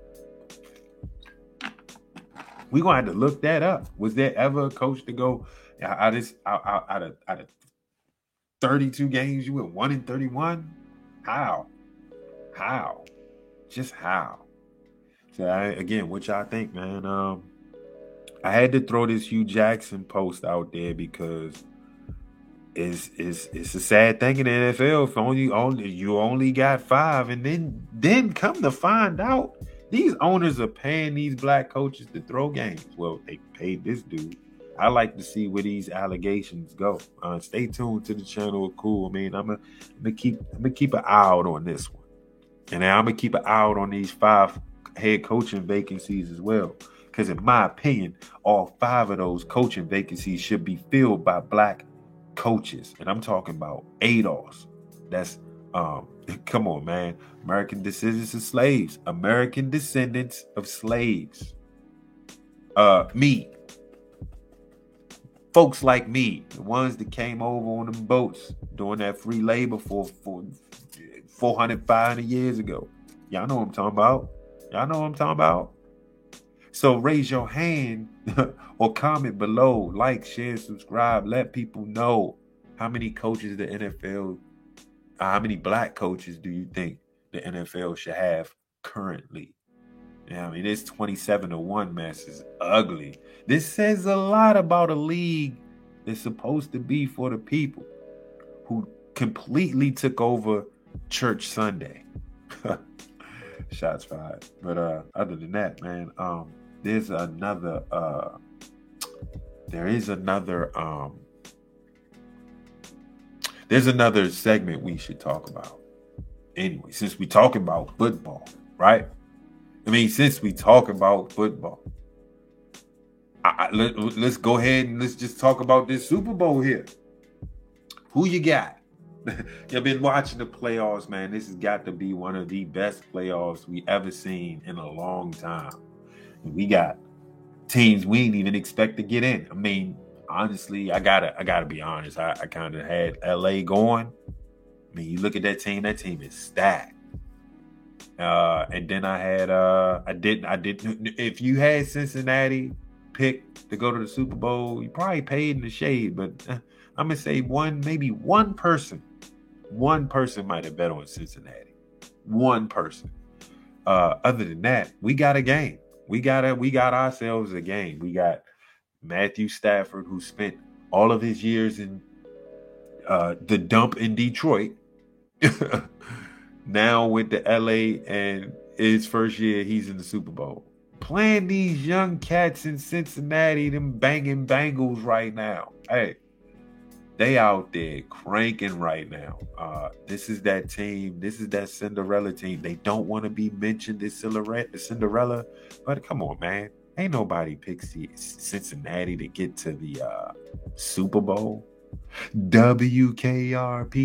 We're gonna have to look that up. Was there ever a coach to go out of out, of out of 32 games, you went one in 31? How? How? Just how? So I, again, what y'all think, man? Um, I had to throw this Hue Jackson post out there because it's it's it's a sad thing in the NFL. If only only you only got five, and then then come to find out, these owners are paying these black coaches to throw games. Well, they paid this dude. I like to see where these allegations go. Uh, stay tuned to the channel. Cool. I mean, I'm gonna, keep I'm gonna keep an eye out on this one, and I'm gonna keep an eye out on these five head coaching vacancies as well. Because in my opinion, all five of those coaching vacancies should be filled by black coaches, and I'm talking about ADOS. That's um, [LAUGHS] come on, man. American descendants of slaves. American descendants of slaves. Uh, me. Folks like me, the ones that came over on them boats doing that free labor for, for 400, 500 years ago. Y'all know what I'm talking about. Y'all know what I'm talking about. So raise your hand [LAUGHS] or comment below, like, share, subscribe, let people know how many coaches the NFL, how many black coaches do you think the NFL should have currently? Yeah, I mean, it's 27 to 1 mess is ugly. This says a lot about a league that's supposed to be for the people who completely took over church Sunday. [LAUGHS] Shots fired. But uh other than that, man, um there's another uh there is another um there's another segment we should talk about anyway since we talk about football right i mean since we talk about football I, I, let, let's go ahead and let's just talk about this super bowl here who you got [LAUGHS] You've been watching the playoffs, man. This has got to be one of the best playoffs we ever seen in a long time. We got teams we didn't even expect to get in. I mean, honestly, I gotta I gotta be honest. I, I kind of had LA going. I mean, you look at that team, that team is stacked. Uh, and then I had uh I didn't I didn't if you had Cincinnati pick to go to the Super Bowl, you probably paid in the shade, but uh, I'm gonna say one, maybe one person, one person might have bet on Cincinnati. One person. Uh, other than that, we got a game we got a, we got ourselves a game. We got Matthew Stafford, who spent all of his years in uh, the dump in Detroit, [LAUGHS] now went to LA and his first year he's in the Super Bowl. Playing these young cats in Cincinnati, them banging Bengals right now. Hey, they out there cranking right now. Uh, this is that team. This is that Cinderella team. They don't want to be mentioned as Cinderella, but come on, man. Ain't nobody picks Cincinnati to get to the uh, Super Bowl. WKRP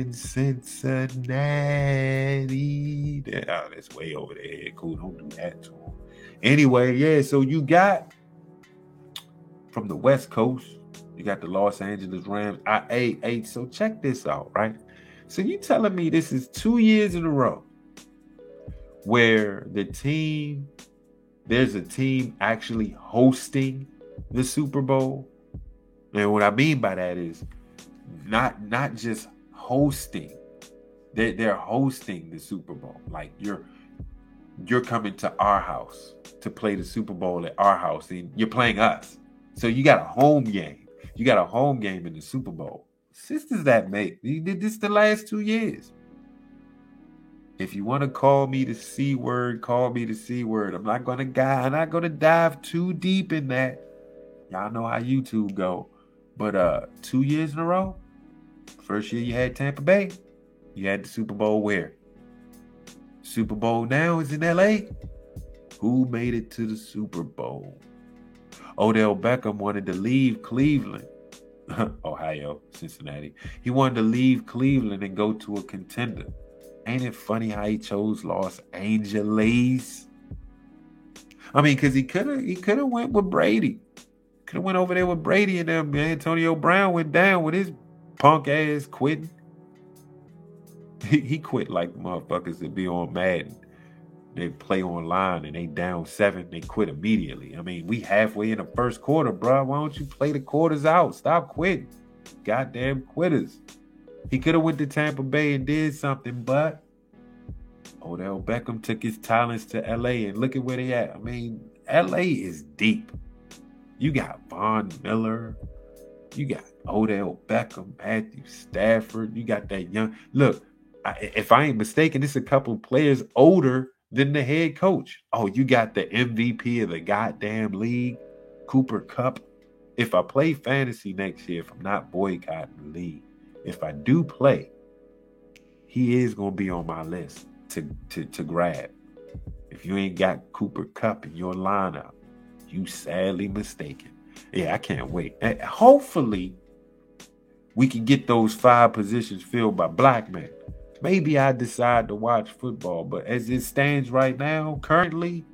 in Cincinnati. Yeah, that's way over there. Cool. Don't do that to them. Anyway, yeah. So you got from the West Coast you got the Los Angeles Rams. I eight eight. So check this out, right? So you telling me this is two years in a row where the team, there's a team actually hosting the Super Bowl. And what I mean by that is not not just hosting, they're, they're hosting the Super Bowl. Like you're you're coming to our house to play the Super Bowl at our house, and you're playing us. So you got a home game. You got a home game in the Super Bowl. sisters that make. He did this the last two years. If you want to call me the C word, call me the C word. I'm not gonna guy, I'm not gonna dive too deep in that. Y'all know how YouTube go. But uh two years in a row, first year you had Tampa Bay, you had the Super Bowl where? Super Bowl now is in LA. Who made it to the Super Bowl? Odell Beckham wanted to leave Cleveland. [LAUGHS] Ohio, Cincinnati. He wanted to leave Cleveland and go to a contender. Ain't it funny how he chose Los Angeles? I mean, because he could have he could have went with Brady. Could have went over there with Brady and them. Antonio Brown went down with his punk ass quitting. He, he quit like motherfuckers that be on Madden. They play online and they down seven, they quit immediately. I mean, we halfway in the first quarter, bro. Why don't you play the quarters out? Stop quitting. Goddamn quitters. He could have went to Tampa Bay and did something, but Odell Beckham took his talents to LA and look at where they at. I mean, LA is deep. You got Von Miller, you got Odell Beckham, Matthew Stafford, you got that young. Look, I, if I ain't mistaken, it's a couple players older than the head coach. Oh, you got the MVP of the goddamn league, Cooper Kupp. If I play fantasy next year, if I'm not boycotting the league, if I do play, he is gonna be on my list to to to grab. If you ain't got Cooper Kupp in your lineup, you sadly mistaken. Yeah, I can't wait. And hopefully, we can get those five positions filled by black men. Maybe I decide to watch football, but as it stands right now, currently,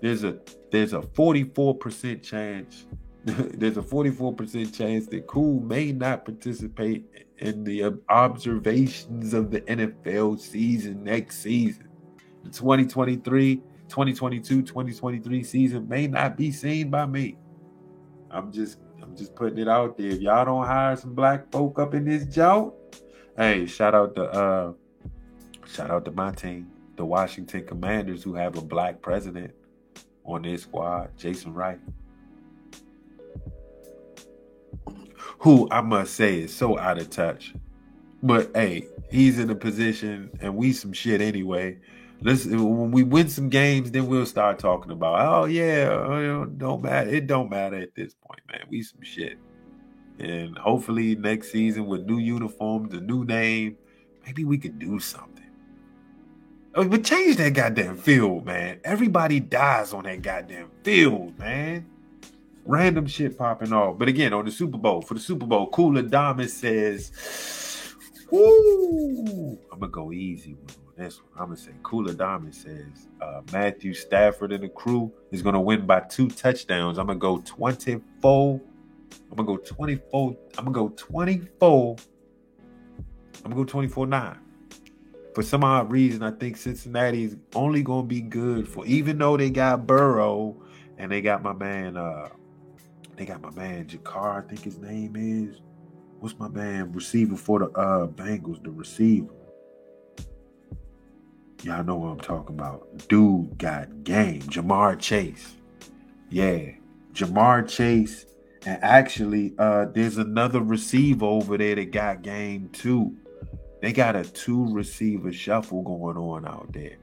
there's a there's a 44% chance [LAUGHS] there's a 44% chance that Cool may not participate in the observations of the NFL season next season. The 2023, 2022, 2023 season may not be seen by me. I'm just I'm just putting it out there. If y'all don't hire some black folk up in this joint, hey, shout out to uh shout out to my team, the Washington Commanders, who have a black president on their squad, Jason Wright. who I must say is so out of touch. But hey, he's in a position, and we some shit anyway. Let's when we win some games, then we'll start talking about. Oh yeah, oh, don't matter. It don't matter at this point, man. We some shit, and hopefully next season with new uniforms, a new name, maybe we could do something. Oh, but change that goddamn field, man. Everybody dies on that goddamn field, man random shit popping off. But again, on the Super Bowl, for the Super Bowl, Cooler Damas says, Woo! I'm gonna go easy on this one. I'm gonna say Cooler Damas says uh, Matthew Stafford and the crew is gonna win by two touchdowns. I'm gonna go 24. I'm gonna go 24. I'm gonna go 24. I'm gonna go 24 9. For some odd reason, I think Cincinnati is only gonna be good for even though they got Burrow and they got my man uh they got my man Jakar, I think his name is. What's my man receiver for the uh Bengals, the receiver? Y'all know what I'm talking about. Dude got game. Ja'Marr Chase. Yeah. Ja'Marr Chase. And actually, uh, there's another receiver over there that got game too. They got a two receiver shuffle going on out there.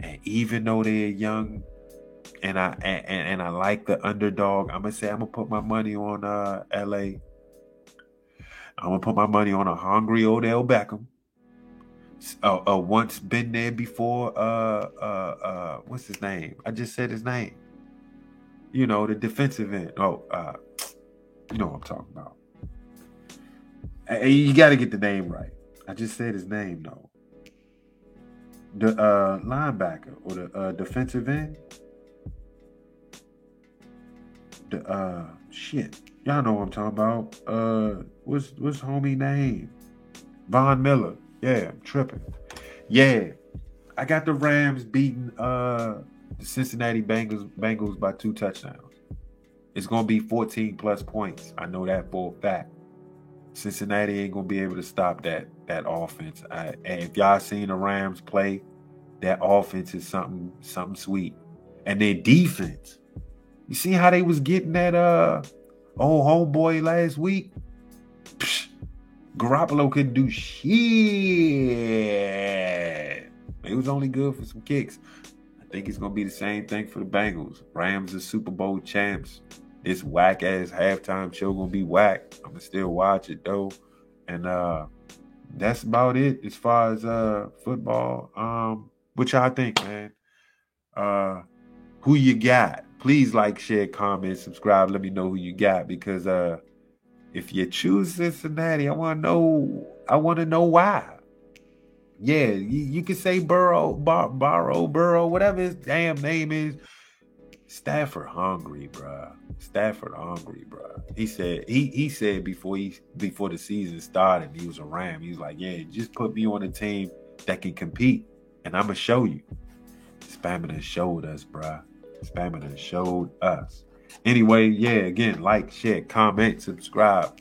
And even though they're young and I and, and I like the underdog. I'm gonna say I'm gonna put my money on uh LA. I'm gonna put my money on a hungry Odell Beckham. Uh, uh, once been there before. Uh, uh, uh, what's his name? I just said his name. You know the defensive end. Oh, uh, you know what I'm talking about. You got to get the name right. I just said his name though. The uh, linebacker or the uh, defensive end the uh shit. Y'all know what I'm talking about. Uh what's what's homie name? Von Miller. Yeah, I'm tripping. Yeah. I got the Rams beating uh the Cincinnati Bengals Bengals by two touchdowns. It's gonna be 14 plus points. I know that for a fact. Cincinnati ain't gonna be able to stop that that offense. I, and if y'all seen the Rams play, that offense is something something sweet. And their defense, you see how they was getting that uh old homeboy last week? Psh, Garoppolo couldn't do shit. It was only good for some kicks. I think it's gonna be the same thing for the Bengals. Rams are Super Bowl champs. This whack ass halftime show gonna be whack. I'm gonna still watch it though. And uh that's about it as far as uh football. Um, what y'all think, man? Uh who you got? Please like, share, comment, subscribe. Let me know who you got because uh if you choose Cincinnati, I want to know. I want to know why. Yeah, you, you can say Burrow, Bar, Barrow, Burrow, whatever his damn name is. Stafford hungry, bruh. Stafford hungry, bruh. He said he he said before he before the season started, he was a Ram. He was like, "Yeah, just put me on a team that can compete, and I'm gonna show you." Has showed us, bruh. Has showed us. Anyway, yeah, again, like, share, comment, subscribe.